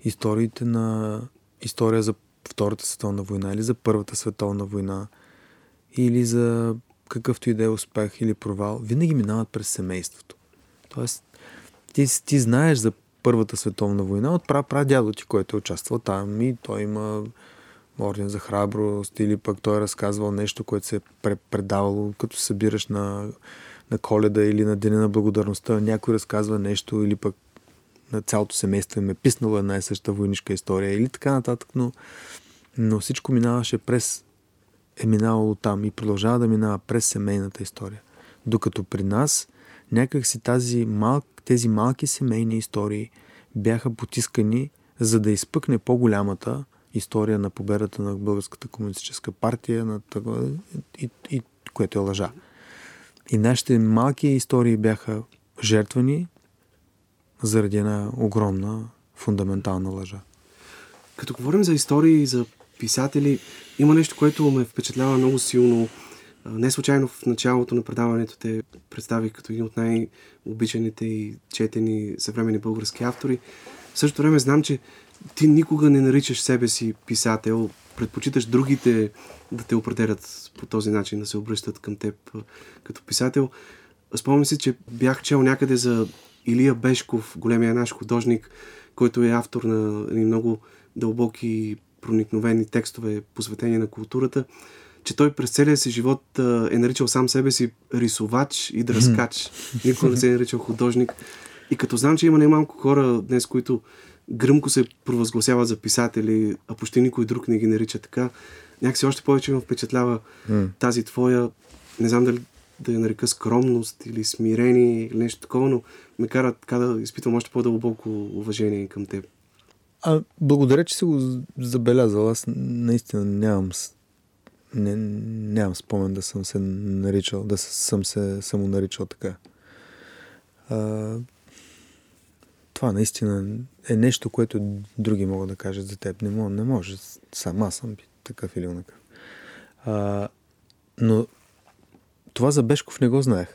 историите на история за Втората световна война или за Първата световна война или за какъвто и да е успех или провал, винаги минават през семейството. Тоест, ти, ти знаеш за Първата световна война от прав дядо ти, който е участвал там и той има орден за храброст или пък той е разказвал нещо, което се е предавало, като събираш на, на коледа или на Деня на благодарността. Някой разказва нещо или пък на цялото семейство им е писнало една и съща войнишка история или така нататък, но, но всичко минаваше през е минавало там и продължава да минава през семейната история. Докато при нас някак си тази мал, тези малки семейни истории бяха потискани, за да изпъкне по-голямата история на победата на Българската комунистическа партия, на това, и, и, което е лъжа. И нашите малки истории бяха жертвани заради една огромна фундаментална лъжа. Като говорим за истории, за писатели, има нещо, което ме впечатлява много силно. Не случайно в началото на предаването те представих като един от най-обичаните и четени съвремени български автори. В същото време знам, че ти никога не наричаш себе си писател, предпочиташ другите да те определят по този начин, да се обръщат към теб като писател. Спомням си, че бях чел някъде за Илия Бешков, големия наш художник, който е автор на много дълбоки проникновени текстове, посветени на културата, че той през целия си живот е наричал сам себе си рисувач и дръскач. Никога не се е наричал художник. И като знам, че има немалко хора днес, които гръмко се провъзгласяват за писатели, а почти никой друг не ги нарича така, някакси още повече ме впечатлява mm. тази твоя, не знам дали да я нарека скромност или смирение или нещо такова, но ме кара така да изпитвам още по-дълбоко уважение към теб. А, благодаря, че си го забелязал. Аз наистина нямам, не, нямам спомен да съм се наричал, да съм се самонаричал така. А, това наистина е нещо, което други могат да кажат за теб. Не, може, не може. Сам съм такъв или онакъв. А, но това за Бешков не го знаех.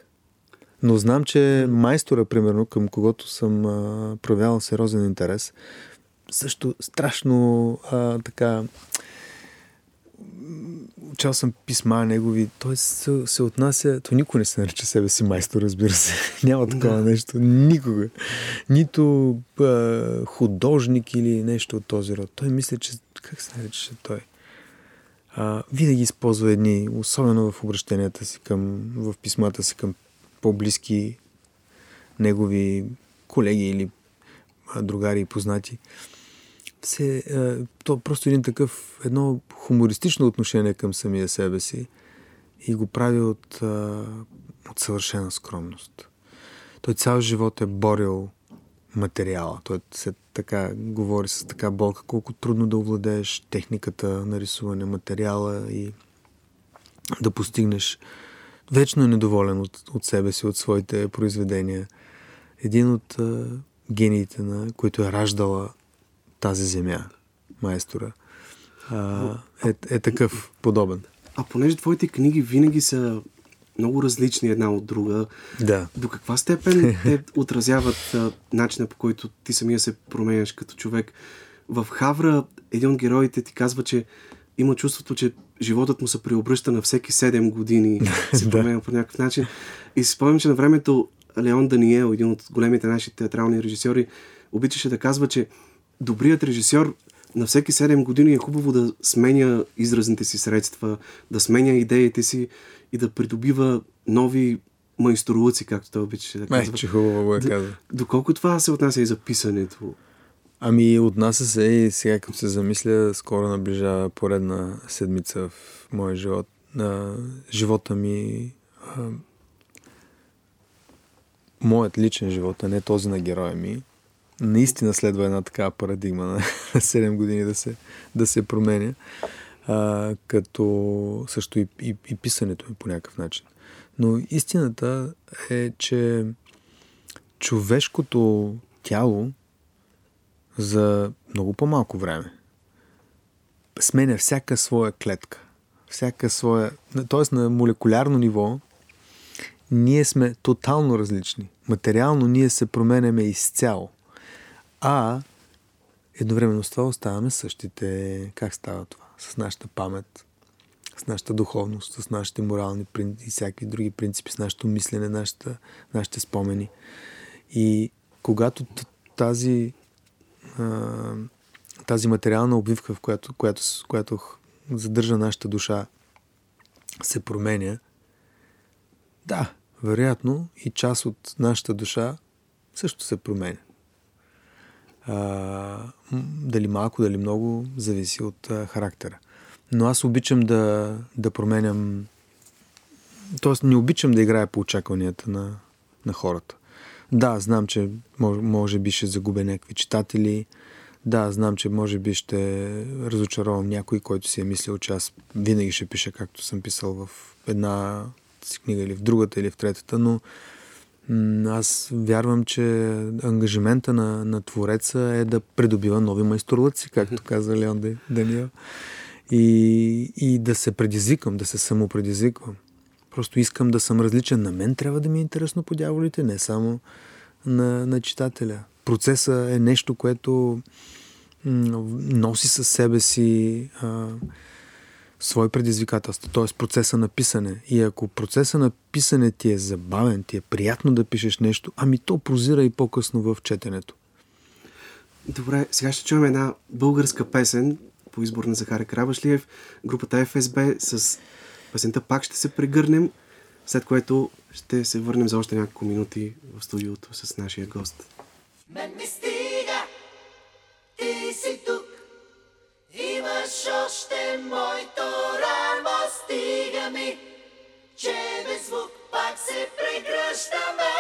Но знам, че майстора, примерно, към когото съм а, проявявал сериозен интерес, също страшно а, така чел съм писма негови. Той се, се отнася... Той никой не се нарича себе си майстор, разбира се. Няма такова да. нещо. Никога. Нито а, художник или нещо от този род. Той мисля, че... Как се наричаше той? А, винаги използва едни, особено в обращенията си към... в писмата си към по-близки негови колеги или другари и познати се, е, то просто един такъв, едно хумористично отношение към самия себе си и го прави от, е, от съвършена скромност. Той цял живот е борил материала. Той се така говори с така болка, колко трудно да овладееш техниката на рисуване, материала и да постигнеш вечно е недоволен от, от себе си, от своите произведения. Един от а, е, гениите, на които е раждала тази земя, майстора, а, е, е такъв подобен. А понеже твоите книги винаги са много различни една от друга, да. до каква степен те отразяват а, начина по който ти самия се променяш като човек? В Хавра един от героите ти казва, че има чувството, че животът му се преобръща на всеки 7 години, се променя по някакъв начин. И си спомням, че на времето Леон Даниел, един от големите наши театрални режисьори, обичаше да казва, че добрият режисьор на всеки 7 години е хубаво да сменя изразните си средства, да сменя идеите си и да придобива нови майсторлъци, както той обичаше да казва. Май, че хубаво го е казва. Доколко това се отнася и за писането? Ами, отнася се и сега, като се замисля, скоро наближава поредна седмица в моя живот. А, живота ми а, моят личен живот, а не този на героя ми, наистина следва една такава парадигма на 7 години да се, да се променя. а, като също и, и, и писането ми по някакъв начин. Но истината е, че човешкото тяло за много по-малко време сменя всяка своя клетка. Всяка своя... Тоест на молекулярно ниво ние сме тотално различни. Материално ние се променяме изцяло. А едновременно с това оставаме същите. Как става това? С нашата памет, с нашата духовност, с нашите морални и всякакви други принципи, с нашето мислене, нашата, нашите спомени. И когато тази, тази материална обвивка, в която, която, която задържа нашата душа, се променя, да, вероятно и част от нашата душа също се променя. Дали малко, дали много, зависи от а, характера. Но аз обичам да, да променям. Тоест, не обичам да играя по очакванията на, на хората. Да, знам, че може, може би ще загубя някакви читатели. Да, знам, че може би ще разочаровам някой, който си е мислил, че аз винаги ще пиша както съм писал в една си книга или в другата или в третата, но аз вярвам, че ангажимента на, на Твореца е да придобива нови майсторлъци, както каза Леон Даниел. И, и да се предизвикам, да се самопредизвиквам. Просто искам да съм различен. На мен трябва да ми е интересно по дяволите, не само на, на читателя. Процесът е нещо, което носи със себе си а, свои предизвикателства, т.е. процеса на писане. И ако процеса на писане ти е забавен, ти е приятно да пишеш нещо, ами то прозира и по-късно в четенето. Добре, сега ще чуем една българска песен по избор на Захари Крабашлиев, групата ФСБ с песента пак ще се прегърнем, след което ще се върнем за още няколко минути в студиото с нашия гост. Мен ми стига, ти си тук, имаш още моето рамо, стига ми, че без звук пак се прегръщаме.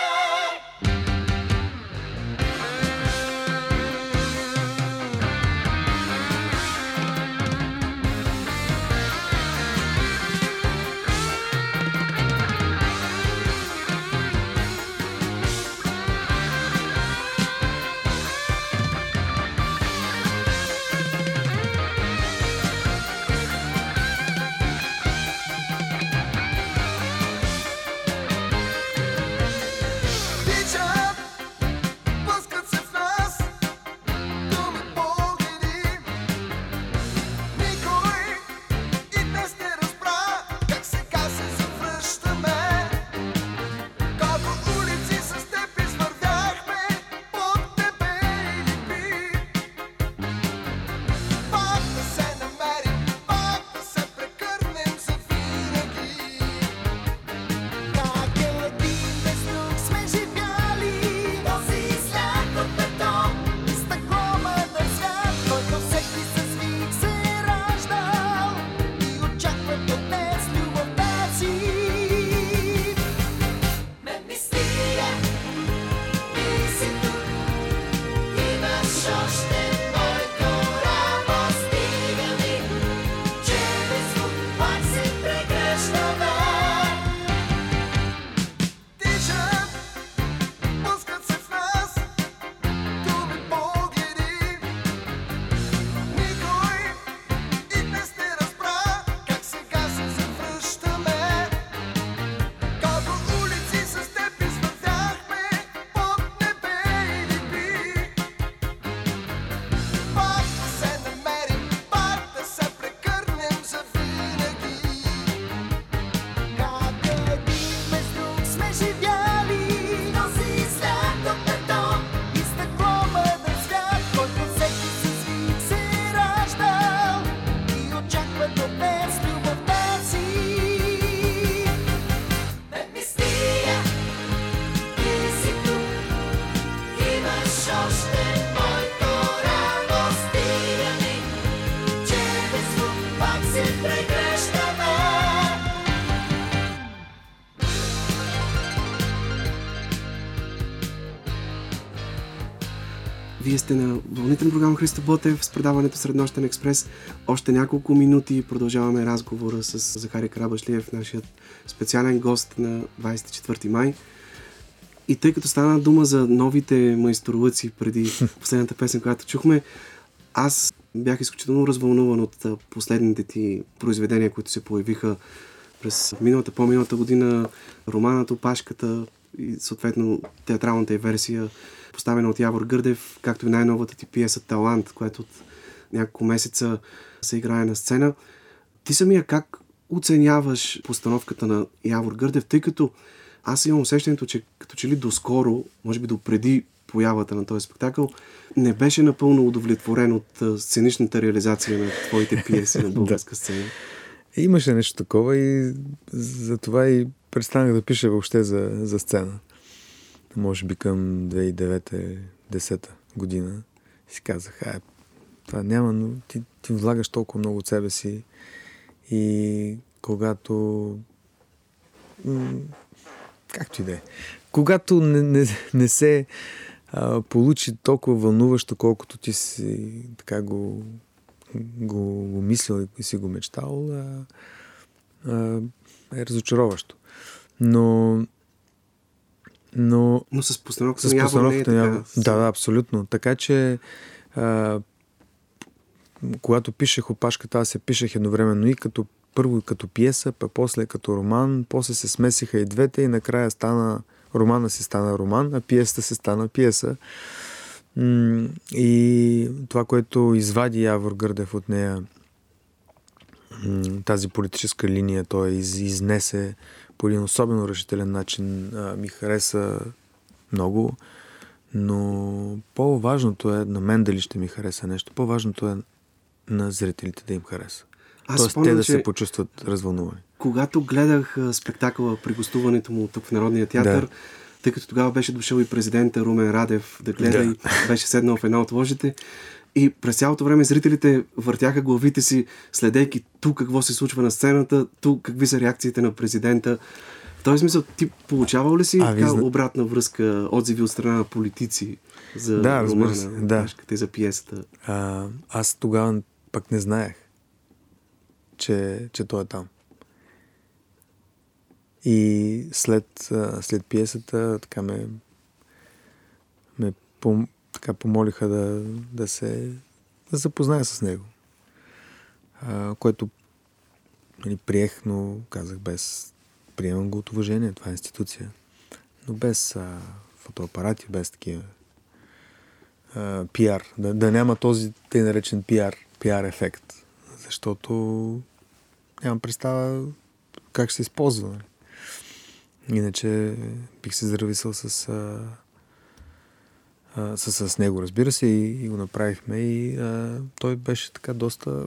Сте на вълните на програма Христо Ботев с предаването Среднощен експрес. Още няколко минути продължаваме разговора с Захари Карабашлиев, нашият специален гост на 24 май. И тъй като стана дума за новите майсторлъци преди последната песен, която чухме, аз бях изключително развълнуван от последните ти произведения, които се появиха през миналата, по-миналата година, романът Опашката и съответно театралната е версия, поставена от Явор Гърдев, както и най-новата ти пиеса Талант, която от няколко месеца се играе на сцена. Ти самия как оценяваш постановката на Явор Гърдев, тъй като аз имам усещането, че като че ли доскоро, може би до преди появата на този спектакъл, не беше напълно удовлетворен от сценичната реализация на твоите пиеси на българска сцена. Имаше нещо такова и затова и престанах да пиша въобще за, за сцена. Може би към 2009-10 година си казах, а, това няма, но ти, ти влагаш толкова много от себе си и когато както и да е. Когато не, не, не се а, получи толкова вълнуващо, колкото ти си така го, го, го мислил и си го мечтал, а, а, е разочароващо. Но но, но с постановката с на постановката е така. Да, да, абсолютно. Така че а, когато пишех опашката, аз се пишех едновременно и като първо като пиеса, пък после като роман, после се смесиха и двете и накрая стана романа си стана роман, а пиесата се стана пиеса. И това, което извади Явор Гърдев от нея, тази политическа линия, той из, изнесе по един особено решителен начин, ми хареса много. Но по-важното е, на мен дали ще ми хареса нещо, по-важното е на зрителите да им хареса. Аз Тоест спомням, те да се почувстват развълнувани. Когато гледах спектакъла при гостуването му тук в Народния театър, да. тъй като тогава беше дошъл и президента Румен Радев да гледа да. и беше седнал в една от ложите, и през цялото време зрителите въртяха главите си, следейки тук какво се случва на сцената, тук какви са реакциите на президента. В този смисъл, ти получавал ли си а, така, обратна връзка, отзиви от страна на политици за да, романа, да. за пиесата? А, аз тогава пък не знаех че, че той е там. И след, след пиесата така ме, ме пом, така помолиха да, да се да запозная с него. А, което нали, приех, но казах без приемам го от уважение, това е институция. Но без а, фотоапарати, без такива а, пиар. Да, да няма този те наречен пиар, пиар ефект защото нямам представа как ще се използва. Нали. Иначе бих се здрависал с, а, а, с, с него, разбира се, и, и го направихме. И а, той беше така доста.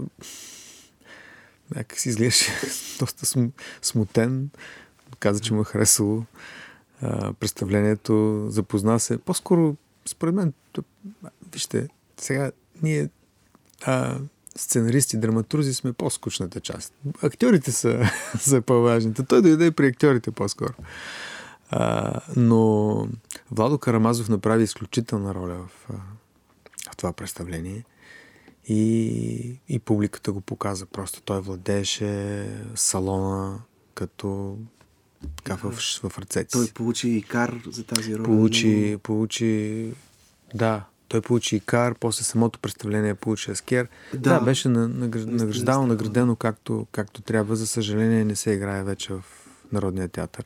Някак си изглеждаше доста см, смутен. Каза, че му е харесало а, представлението. Запозна се. По-скоро, според мен, вижте, сега ние а, сценаристи, драматурзи сме по-скучната част. Актьорите са, са по-важните. Той дойде при актьорите по-скоро. А, но Владо Карамазов направи изключителна роля в, в това представление и, и публиката го показа. Просто той владееше салона като така в, в ръцете Той получи и кар за тази роля. Получи, получи да, той получи и кар, после самото представление получи Аскер. Да, да беше награждано, наградено както, както трябва. За съжаление не се играе вече в Народния театър.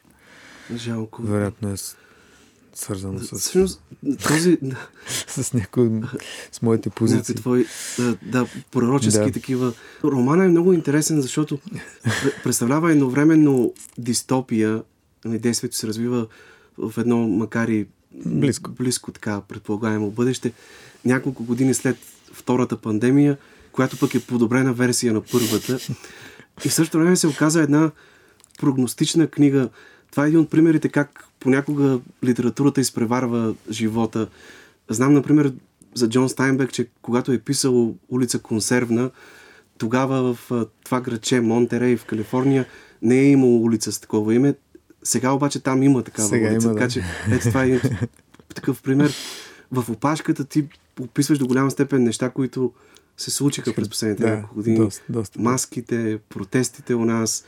Жалко. Вероятно е свързано с... Всъщност, този... с някои... с моите позиции. Твои, да, да, пророчески да. такива. Романа е много интересен, защото представлява едновременно дистопия. Нали, действието се развива в едно, макар и близко, близко така предполагаемо бъдеще, няколко години след втората пандемия, която пък е подобрена версия на първата. И в същото време се оказа една прогностична книга. Това е един от примерите как понякога литературата изпреварва живота. Знам, например, за Джон Стайнбек, че когато е писал улица Консервна, тогава в това градче Монтерей в Калифорния не е имало улица с такова име. Сега обаче там има такава Сега улица, има, така да. че ето това е такъв пример. в опашката ти описваш до голяма степен неща, които се случиха през последните Да, няколко години. доста, доста. Маските, протестите у нас,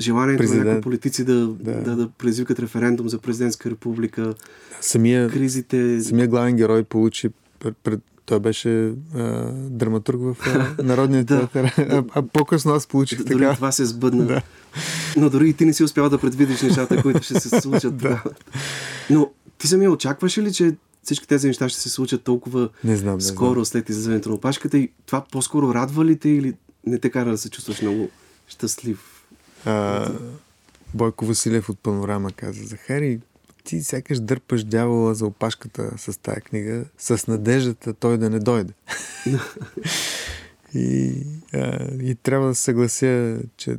желанието на Президент. някои политици да, Да. да. Да, предизвикат референдум за президентска република, Самия, кризите. самия главен герой получи пред, той беше а, драматург в а, Народния театър, а, а по-късно аз получих Дори така. това се сбъдна. Да. Но дори и ти не си успял да предвидиш нещата, които ще се случат. Да. Но ти самия очакваш ли, че всички тези неща ще се случат толкова Не знам, не скоро знам. след излизането на опашката и това по-скоро радва ли те или не те кара да се чувстваш много щастлив? А, Бойко Василев от Панорама каза, Захари, ти сякаш дърпаш дявола за опашката с тая книга, с надеждата той да не дойде. и, а, и трябва да се съглася, че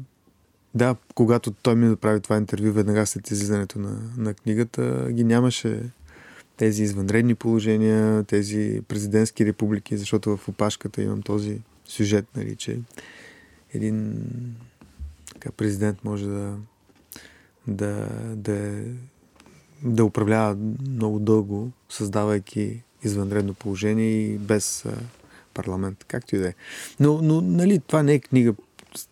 да, когато той ми направи това интервю веднага след излизането на, на книгата, ги нямаше тези извънредни положения, тези президентски републики, защото в опашката имам този сюжет, нали, че един така, президент може да, да, да, да управлява много дълго, създавайки извънредно положение и без а, парламент, както и да е. Но, но нали, това не е книга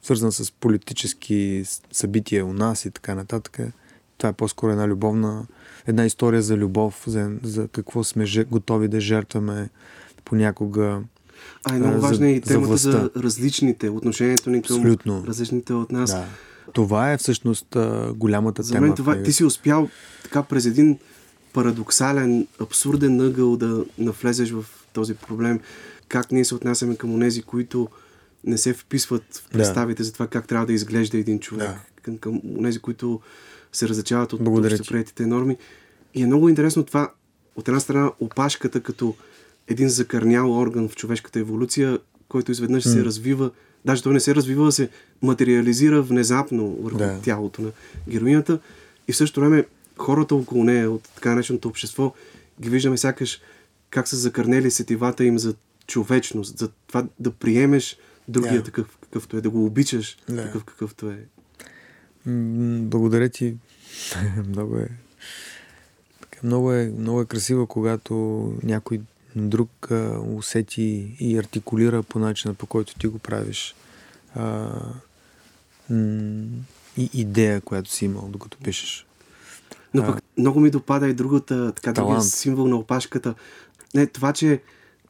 свързана с политически събития у нас и така нататък. Това е по-скоро една любовна, една история за любов, за, за какво сме готови да жертваме понякога. А е много А, за- важна и за темата за, властта. различните, отношението ни към Абсолютно. различните от нас. Да. Това е всъщност а, голямата За тема. мен това, ти си успял така през един парадоксален, абсурден ъгъл да навлезеш в този проблем. Как ние се отнасяме към онези, които не се вписват в Да. представите за това как трябва да изглежда един човек. Да. Към, към онези, които се различават от общоприетите норми. И е много интересно това, от една страна, опашката като един закърнял орган в човешката еволюция, който изведнъж се развива, даже той не се развива, а се материализира внезапно върху Да. тялото на героинята. И в същото време хората около нея, от така нареченото общество, ги виждаме сякаш как са закърнели сетивата им за човечност, за това да приемеш другия Да. такъв какъвто е, да го обичаш Да. такъв какъвто е. Благодаря ти. много е. Много е, много е красиво, когато някой друг а, усети и артикулира по начина, по който ти го правиш. А, м, и идея, която си имал, докато пишеш. Но А. пък много ми допада и другата, така другия символ на опашката. Не, това, че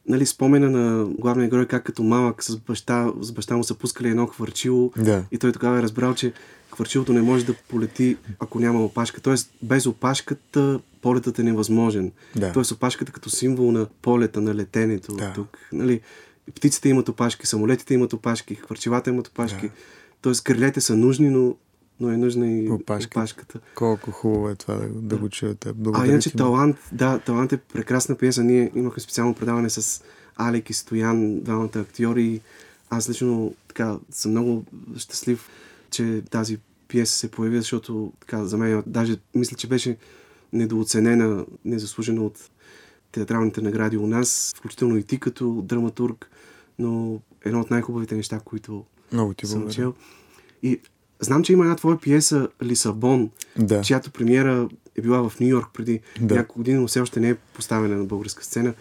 нали, спомена на главния герой как като малък с баща, с баща му са пускали едно хвърчило Да. и той тогава е разбрал, че хвърчилото не може да полети, ако няма опашка. Тоест, без опашката полетът е невъзможен. Да. Тоест, опашката като символ на полета, на летенето. Да. Тук, нали, птиците имат опашки, самолетите имат опашки, хвърчилата имат опашки. Да. Тоест, крилете са нужни, но, но е нужна и Опашка. опашката. Колко хубаво е това да, да го чуете. А Благодаря иначе ти. талант, да, талант е прекрасна пиеса. Ние имахме специално предаване с Алек и Стоян, двамата актьори. Аз лично така съм много щастлив, че тази пиеса се появи, защото така за мен даже мисля, че беше недооценена, незаслужена от театралните награди у нас, включително и ти като драматург, но едно от най-хубавите неща, които Много ти съм чел. И знам, че има една твоя пиеса Лисабон, Да. чиято премиера е била в Нью Йорк преди Да. няколко години, но все още не е поставена на българска сцена.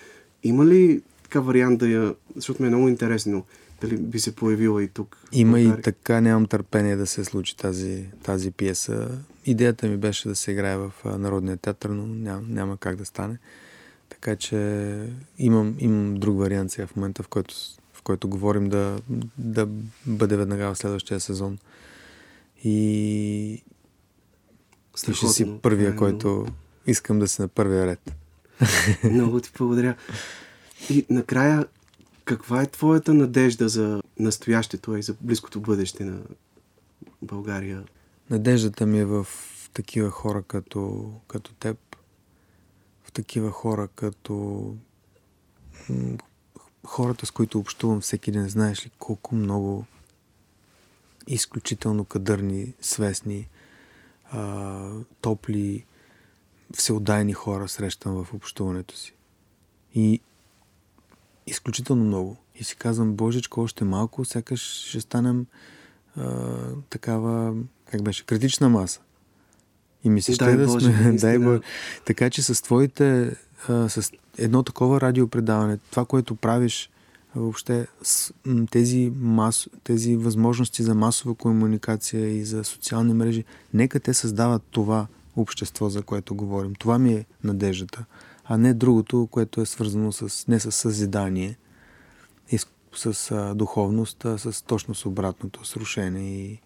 Има ли така вариант да я... Защото ми е много интересно дали би се появила и тук. Има и така, нямам търпение да се случи тази, тази пиеса. Идеята ми беше да се играе в Народния театър, но няма, няма как да стане. Така че имам, имам друг вариант сега в момента, в който, в който говорим да, да бъде веднага в следващия сезон. И, ще си първия, който искам да си на първия ред. Много ти благодаря. И накрая, каква е твоята надежда за настоящето и за близкото бъдеще на България? Надеждата ми е в такива хора като, като теб, в такива хора като хората, с които общувам всеки ден. Знаеш ли колко много изключително кадърни, свестни, а, топли, всеотдайни хора срещам в общуването си. И изключително много. И си казвам, Божечко, още малко, сякаш ще станем а, такава, как беше, критична маса. И ми се ще да Боже, сме. Дай Боже. Така че с твоите, а, с едно такова радиопредаване, това, което правиш, въобще с, тези, мас, тези възможности за масова комуникация и за социални мрежи, нека те създават това общество, за което говорим. Това ми е надеждата, а не другото, което е свързано с, не с съзидание, с, с духовност, а с точно с обратното, с рушение и,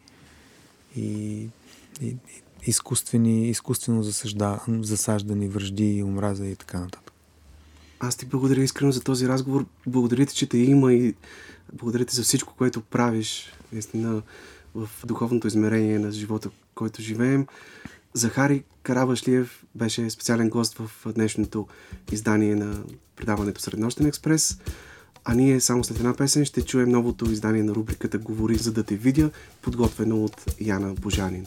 и, и, изкуствени, изкуствено засъжда, засаждани връжди и омраза и така нататък. Аз ти благодаря искрено за този разговор. Благодаря ти, че те има и благодаря ти за всичко, което правиш наистина в духовното измерение на живота, който живеем. Захари Карабашлиев беше специален гост в днешното издание на предаването Среднощен експрес. А ние само след една песен ще чуем новото издание на рубриката Говори за да те видя, подготвено от Яна Божанин.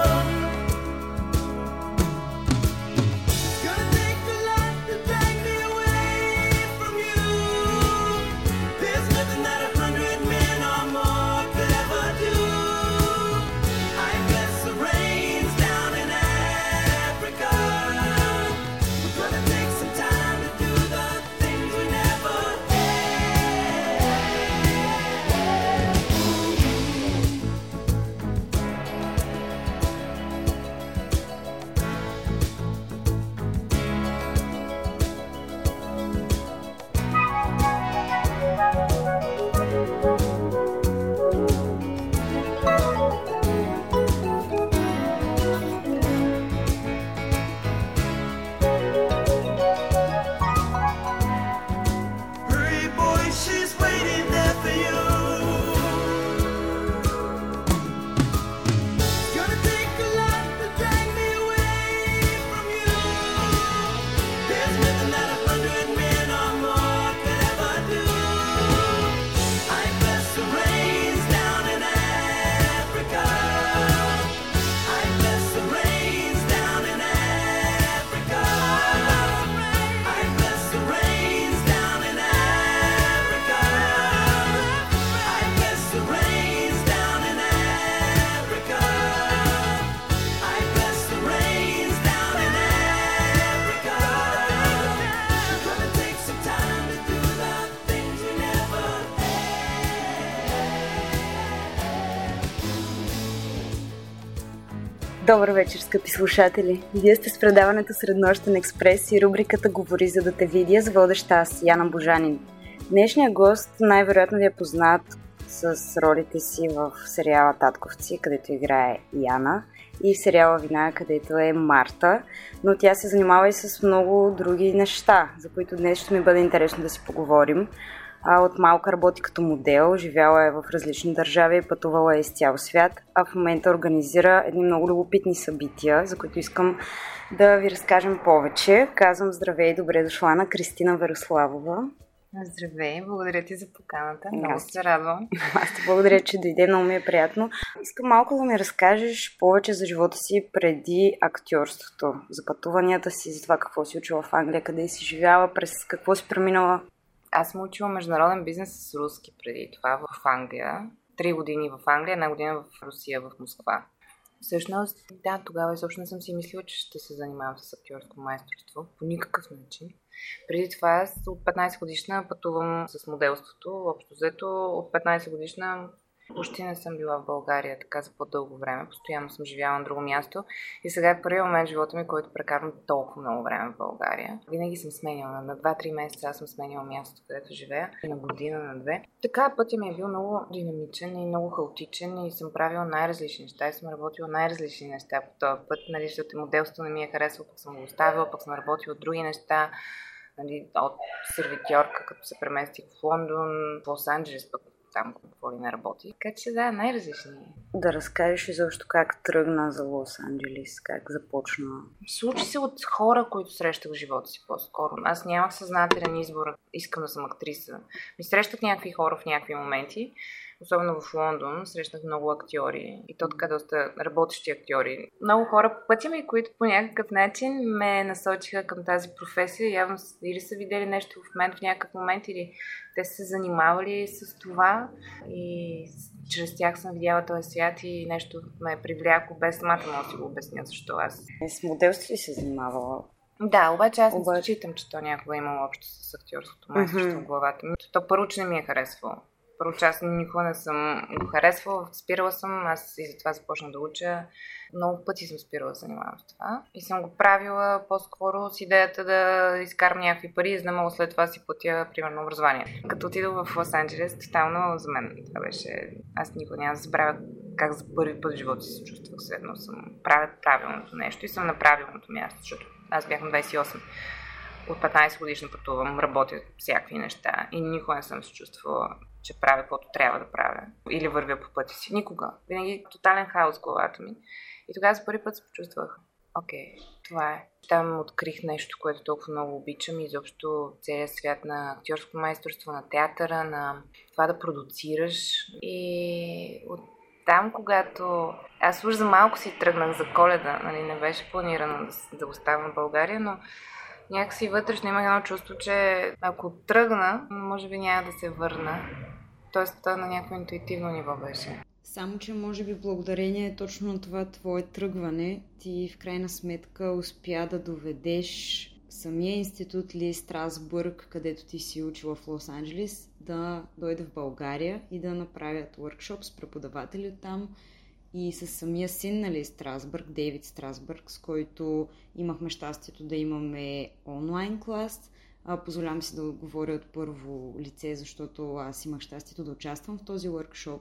Добър вечер, скъпи слушатели! Вие сте с предаването Среднощен експрес и рубриката Говори за да те видя с водеща аз, Яна Божанин. Днешният гост най-вероятно ви е познат с ролите си в сериала Татковци, където играе Яна и в сериала Вина, където е Марта, но тя се занимава и с много други неща, за които днес ще ми бъде интересно да си поговорим. А от малка работи като модел, живяла е в различни държави, пътувала е из цял свят, а в момента организира едни много любопитни събития, за които искам да ви разкажем повече. Казвам здравей и добре дошла на Кристина Верославова. Здравей, благодаря ти за поканата. Много се радвам. Аз ти благодаря, че дойде, много ми е приятно. Искам малко да ми разкажеш повече за живота си преди актьорството, за пътуванията си, за това какво си учила в Англия, къде си живяла, през какво си преминала. Аз съм учила международен бизнес с руски преди това в Англия. Три години в Англия, една година в Русия, в Москва. Всъщност, да, тогава изобщо не съм си мислила, че ще се занимавам с актьорско майсторство. По никакъв начин. Преди това от 15 годишна пътувам с моделството. Общо взето от 15 годишна почти не съм била в България така за по-дълго време. Постоянно съм живяла на друго място. И сега е първият момент в живота ми, който прекарвам толкова много време в България. Винаги съм сменяла. На 2-3 месеца аз съм сменяла мястото, където живея. На година, на две. Така пътя ми е бил много динамичен и много хаотичен и съм правила най-различни неща и съм работила най-различни неща по този път. Нали, защото моделството не ми е харесало, пък съм го оставила, пък съм работила от други неща нали, от сервитьорка, като се преместих в Лондон, в Лос-Анджелес, пък там какво ли не работи. Така че да, най-различни. Да разкажеш изобщо как тръгна за Лос-Анджелес, как започна. Случи се от хора, които срещах в живота си по-скоро. Аз нямах съзнателен избор, искам да съм актриса. Ми срещах някакви хора в някакви моменти особено в Лондон, срещнах много актьори и то така доста работещи актьори. Много хора по пътя ми, които по някакъв начин ме насочиха към тази професия. Явно или са видели нещо в мен в някакъв момент, или те са се занимавали с това и чрез тях съм видяла този свят и нещо ме е привляко, без самата мога да си го обясня защо аз. С моделство ли се занимавала? Да, обаче аз обаче... не считам, че то някога е имало общо с актьорското майсторство mm-hmm. в главата ми. То първо, че не ми е харесвало първо, аз никога не съм го харесвала, спирала съм, аз и затова започна да уча. Много пъти съм спирала да занимавам с това. И съм го правила по-скоро с идеята да изкарам някакви пари, за да мога след това си платя, примерно, образование. Като отидох в Лос-Анджелес, тотално за мен това беше... Аз никога няма да забравя как за първи път в живота си се чувствах следно. Съм правя правилното нещо и съм на правилното място, защото аз бях на 28 от 15 годишна пътувам, работя всякакви неща и никога не съм се чувствала че правя каквото трябва да правя или вървя по пътя си. Никога. Винаги тотален хаос в главата ми. И тогава за първи път се почувствах, окей, това е. Там открих нещо, което толкова много обичам и изобщо целият свят на актьорско майсторство, на театъра, на това да продуцираш. И от там, когато аз уж за малко си тръгнах за коледа, нали, не беше планирано да, да оставам в България, но някакси вътрешно имах едно чувство, че ако тръгна, може би няма да се върна. Тоест, на някакво интуитивно ниво беше. Само, че може би благодарение точно на това твое тръгване, ти в крайна сметка успя да доведеш самия институт Ли Страсбург, където ти си учила в Лос-Анджелес, да дойде в България и да направят workshop с преподаватели от там и с самия син, нали, Страсбърг, Дейвид Страсбърг, с който имахме щастието да имаме онлайн клас. Позволявам си да говоря от първо лице, защото аз имах щастието да участвам в този workshop.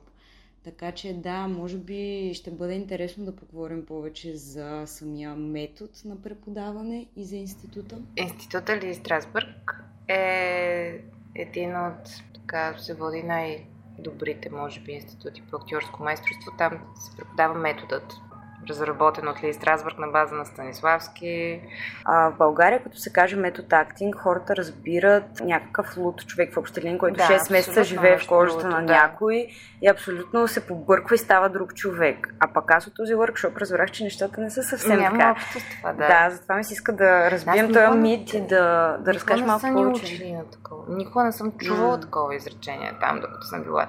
Така че да, може би ще бъде интересно да поговорим повече за самия метод на преподаване и за института. Института Ли Страсбърг е един от, така се води най- добрите, може би, институти по актьорско майсторство. Там се преподава методът разработен от Ли Страсбург на база на Станиславски. А, в България, като се каже метод актинг, хората разбират някакъв луд човек в общелин, който да, 6 месеца живее в кожата на да. някой и абсолютно се побърква и става друг човек. А пък аз от този въркшоп разбрах, че нещата не са съвсем Няма така. общо с това, да. Да, затова ми се иска да разбием този мит и да, да разкажеш малко повече. Никога не съм чувала такова изречение там, докато съм била.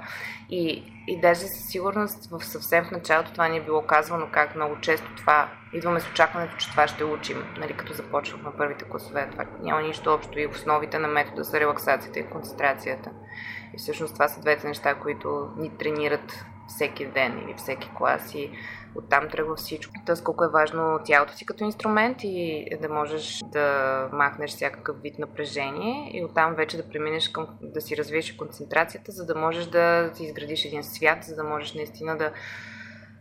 И и даже със сигурност в съвсем в началото това ни е било казвано как много често това идваме с очакването, че това ще учим, нали, като започвахме първите класове. Това няма нищо общо и основите на метода са релаксацията и концентрацията. И всъщност това са двете неща, които ни тренират всеки ден или всеки клас. И Оттам тръгва всичко. Тоест колко е важно тялото си като инструмент и да можеш да махнеш всякакъв вид напрежение и оттам вече да преминеш към да си развиеш концентрацията, за да можеш да си изградиш един свят, за да можеш наистина да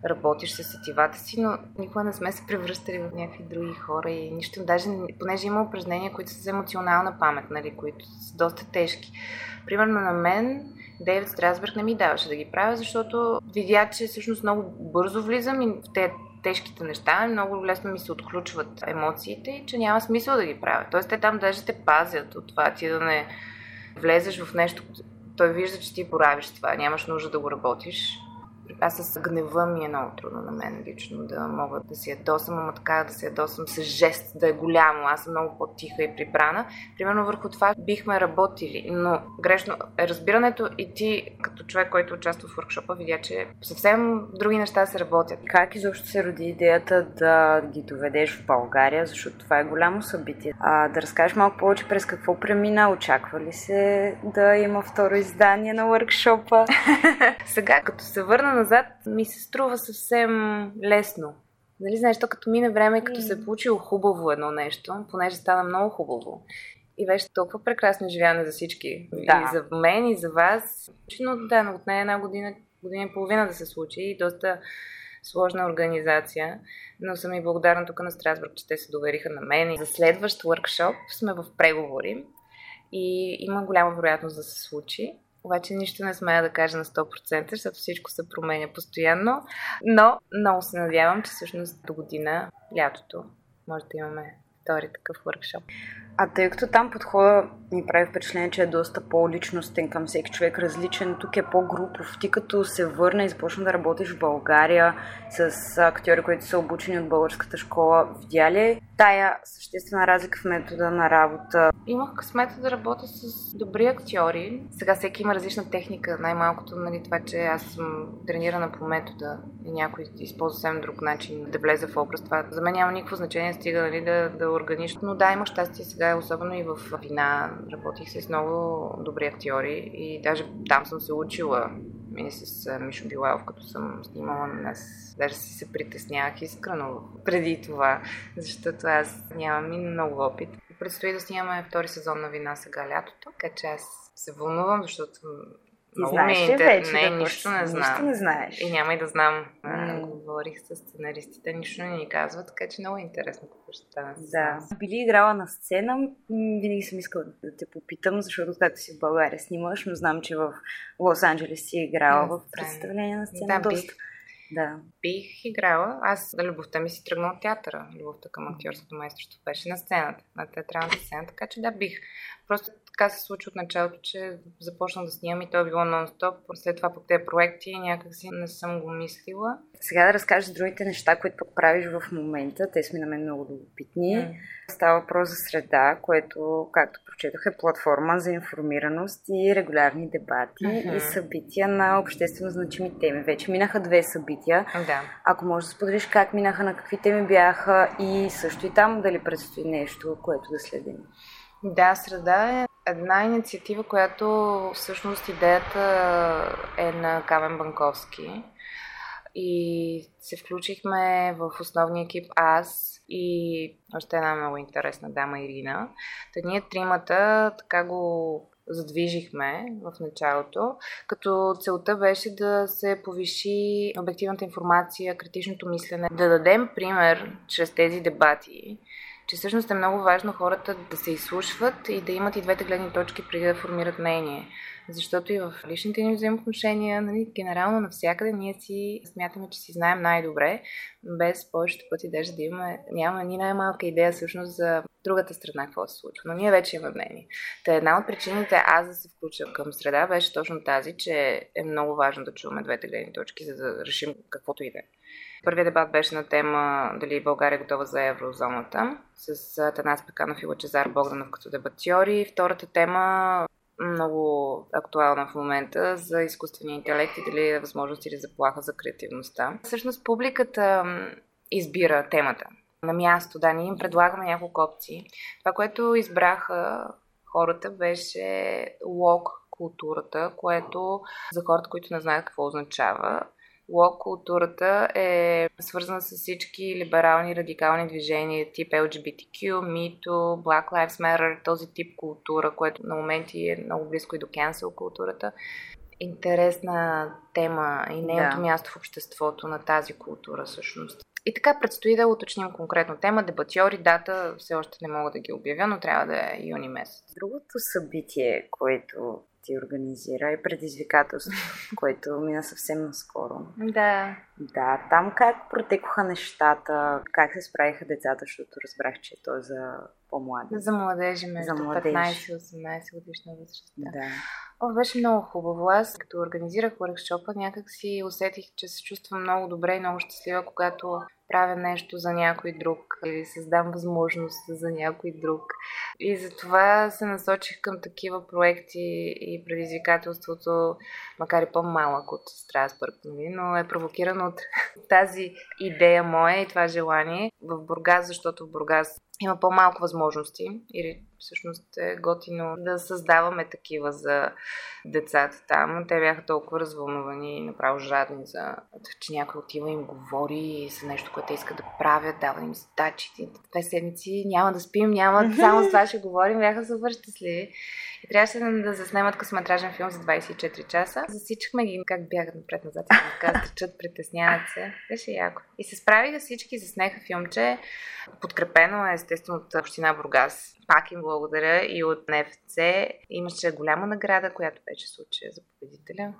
работиш с сетивата си, но никога не сме се превръщали в някакви други хора и нищо. Даже, понеже има упражнения, които са за емоционална памет, нали, които са доста тежки. Примерно на мен Дейвид Страсберг не ми даваше да ги правя, защото видя, че всъщност много бързо влизам и в тези тежките неща, много лесно ми се отключват емоциите и че няма смисъл да ги правя. Тоест те там даже те пазят от това ти да не влезеш в нещо. Той вижда, че ти поравиш това, нямаш нужда да го работиш аз с гнева ми е много трудно на мен лично да мога да си ядосам, ама така да се ядосам с жест, да е голямо. Аз съм много по-тиха и прибрана. Примерно върху това бихме работили, но грешно е разбирането и ти като човек, който участва в workshop видя, че съвсем други неща се работят. Как изобщо се роди идеята да ги доведеш в България, защото това е голямо събитие. А, да разкажеш малко повече през какво премина, очаква ли се да има второ издание на workshop Сега, като се върна назад ми се струва съвсем лесно. Нали знаеш, то като мине време и като се е получило хубаво едно нещо, понеже стана много хубаво. И беше толкова прекрасно живяне за всички. Да. И за мен, и за вас. Но да, от нея една година, година и половина да се случи и доста сложна организация. Но съм и благодарна тук на Страсбург, че те се довериха на мен. И за следващ workshop сме в преговори и има голяма вероятност да се случи. Обаче нищо не смея да кажа на 100%, защото всичко се променя постоянно. Но много се надявам, че всъщност до година, лятото, може да имаме втори такъв workshop. А тъй като там подхода ми прави впечатление, че е доста по-личностен към всеки човек, различен, тук е по-групов. Ти като се върна и започна да работиш в България с актьори, които са обучени от българската школа, видя ли тая съществена разлика в метода на работа? Имах късмета да работя с добри актьори. Сега всеки има различна техника. Най-малкото, нали, това, че аз съм тренирана по метода и някой използва съвсем друг начин да влезе в образ. Това за мен няма никакво значение, стига нали, да, да органиш. Но да, имах щастие сега, особено и в вина. Работих с много добри актьори и даже там съм се учила и с Мишо Билалов, като съм снимала на нас. Даже си се притеснявах искрено преди това, защото аз нямам и много опит. Предстои да снимаме втори сезон на вина сега лятото, така че аз се вълнувам, защото ти знаеш ли вече? Не, да нищо не знам. Нищо не знаеш. И няма и да знам. Mm. Говорих с сценаристите, нищо не ни казват, така че много е интересно какво ще стане. Да. Били играла на сцена, винаги съм искала да те попитам, защото както си в България снимаш, но знам, че в Лос-Анджелес си е играла в представление на сцена. Да, доста. Бих да. Бих играла. Аз любовта ми си тръгна от театъра. Любовта към актьорското майсторство беше на сцената, на театралната сцена, така че да, бих. Просто така се случи от началото, че започнах да снимам и то е било нон-стоп. След това по тези проекти някакси не съм го мислила. Сега да разкажеш другите неща, които пък правиш в момента. Те сме на мен много любопитни. Mm. Става въпрос за среда, което, както прочетох, е платформа за информираност и регулярни дебати mm-hmm. и събития на обществено значими теми. Вече минаха две събития. Да. Ако можеш да споделиш как минаха, на какви теми бяха и също и там дали предстои нещо, което да следим. Да, среда е една инициатива, която всъщност идеята е на Камен Банковски. И се включихме в основния екип аз и още една много интересна дама Ирина. Та ние тримата така го задвижихме в началото, като целта беше да се повиши обективната информация, критичното мислене, да дадем пример чрез тези дебати че всъщност е много важно хората да се изслушват и да имат и двете гледни точки преди да формират мнение. Защото и в личните ни взаимоотношения, нали, генерално навсякъде ние си смятаме, че си знаем най-добре, без повечето пъти даже да имаме, нямаме ни най-малка идея всъщност за другата страна какво се случва. Но ние вече имаме мнение. Та една от причините аз да се включа към среда беше точно тази, че е много важно да чуваме двете гледни точки, за да решим каквото и да е. Първият дебат беше на тема дали България е готова за еврозоната с Танас Пеканов и Лачезар Богданов като дебатьори. Втората тема много актуална в момента за изкуствения интелект и дали е възможност или заплаха за креативността. Всъщност публиката избира темата. На място, да, ние им предлагаме няколко опции. Това, което избраха хората беше лог културата, което за хората, които не знаят какво означава, Лок културата е свързана с всички либерални радикални движения, тип LGBTQ, MeToo, Black Lives Matter, този тип култура, което на моменти е много близко и до cancel културата. Интересна тема и нейното да. място в обществото на тази култура всъщност. И така предстои да уточним конкретно тема, дебатьори, дата, все още не мога да ги обявя, но трябва да е юни месец. Другото събитие, което ти организира и предизвикателство, което мина съвсем наскоро. Да. Да, там как протекоха нещата, как се справиха децата, защото разбрах, че то е за по-млади. За младежи, между за младеж. 15-18 годишна възраст. Да. О, беше много хубаво. Аз, като организирах workshop някак си усетих, че се чувствам много добре и много щастлива, когато правя нещо за някой друг или създам възможност за някой друг. И затова се насочих към такива проекти и предизвикателството, макар и по-малък от Страсбург, нали, но е провокирано от тази идея моя и това желание в Бургас, защото в Бургас има по-малко възможности или всъщност е готино да създаваме такива за децата там. Те бяха толкова развълнувани и направо жадни за че някой отива им говори за нещо, което искат да правят, дава им задачи. Две седмици няма да спим, няма само с това ще говорим. Бяха супер щастливи. И трябваше да заснемат късометражен филм за 24 часа. Засичахме ги как бягат напред-назад така тъчат, притесняват се. Беше яко. И се справиха всички, заснеха филмче. Подкрепено е естествено от Община Бургас. Пак им благодаря и от НФЦ. Имаше голяма награда, която беше случая за победителя.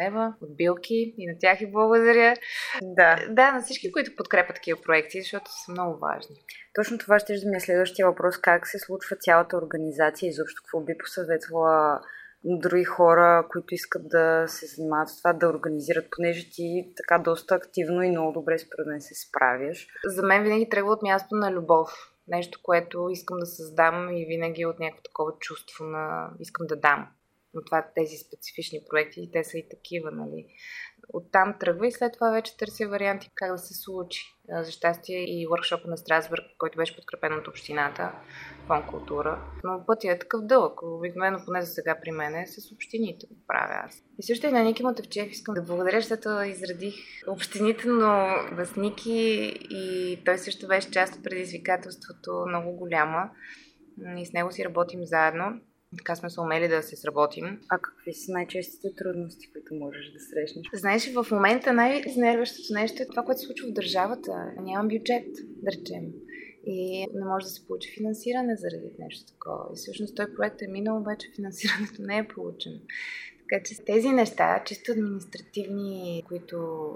1000 лева от Билки. И на тях и благодаря. Да. Да, на всички, които подкрепят такива проекти, защото са много важни. Точно това ще ми е следващия въпрос. Как се случва цялата организация и защо какво би посъветвала други хора, които искат да се занимават с това, да организират, понеже ти така доста активно и много добре според мен се справяш. За мен винаги тръгва от място на любов. Нещо, което искам да създам и винаги от някакво такова чувство на искам да дам. Но това тези специфични проекти, те са и такива, нали оттам тръгва и след това вече търся варианти как да се случи. За щастие и въркшопа на Страсбург, който беше подкрепен от общината, фон култура. Но пътя е такъв дълъг. Обикновено, поне за сега при мен, е с общините го правя аз. И също и на Ники Мотевчев искам да благодаря, защото изредих общините, но Васники и той също беше част от предизвикателството много голяма. И с него си работим заедно. Така сме се умели да се сработим. А какви са най-честите трудности, които можеш да срещнеш? Знаеш, в момента най-изнервящото нещо е това, което се случва в държавата. Нямам бюджет, да речем. И не може да се получи финансиране заради нещо такова. И всъщност той проект е минал, обаче финансирането не е получено. Така че тези неща, чисто административни, които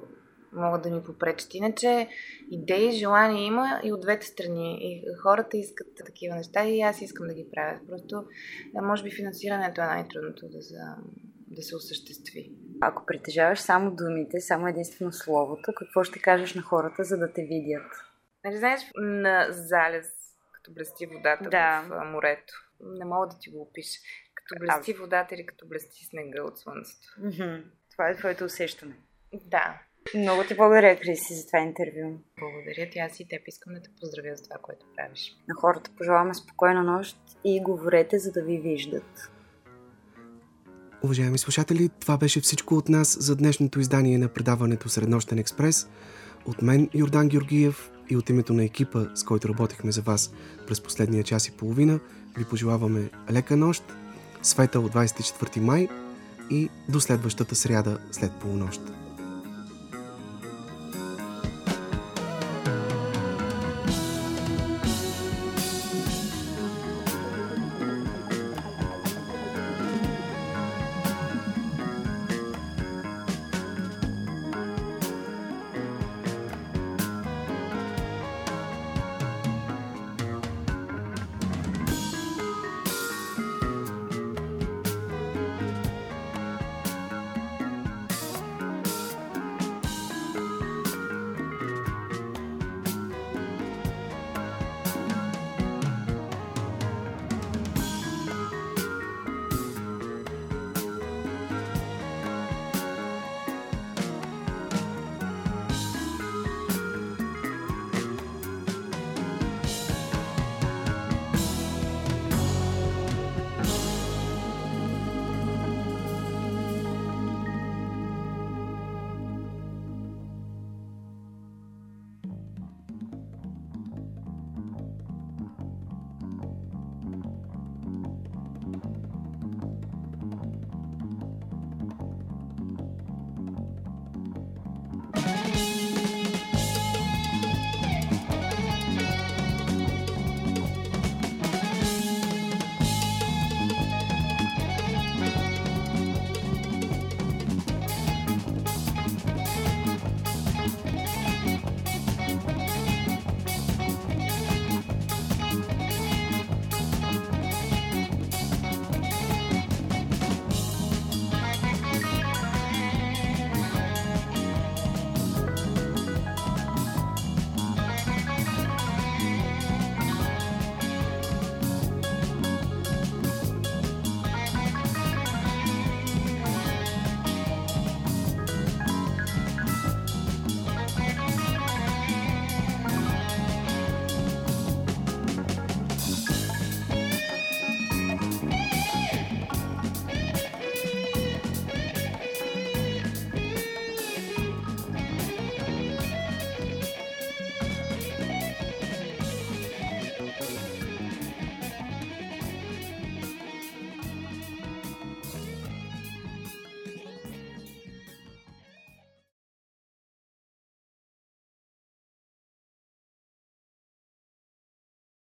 могат да ми попречат. Иначе идеи, желания има и от двете страни. И хората искат такива неща и аз искам да ги правя. Просто, може би, финансирането е най-трудното да, за, да се осъществи. Ако притежаваш само думите, само единствено словото, какво ще кажеш на хората, за да те видят? Нали знаеш, на залез, като блести водата да. в морето. Не мога да ти го опиша. Като блести водата или като блести снега от слънцето. Mm-hmm. Това е твоето усещане. Да. Много ти благодаря, Криси, за това интервю. Благодаря ти, аз и теб искам да те поздравя за това, което правиш. На хората пожелаваме спокойна нощ и говорете, за да ви виждат. Уважаеми слушатели, това беше всичко от нас за днешното издание на предаването Среднощен експрес. От мен Йордан Георгиев и от името на екипа, с който работихме за вас през последния час и половина, ви пожелаваме лека нощ, светъл 24 май и до следващата сряда след полунощ.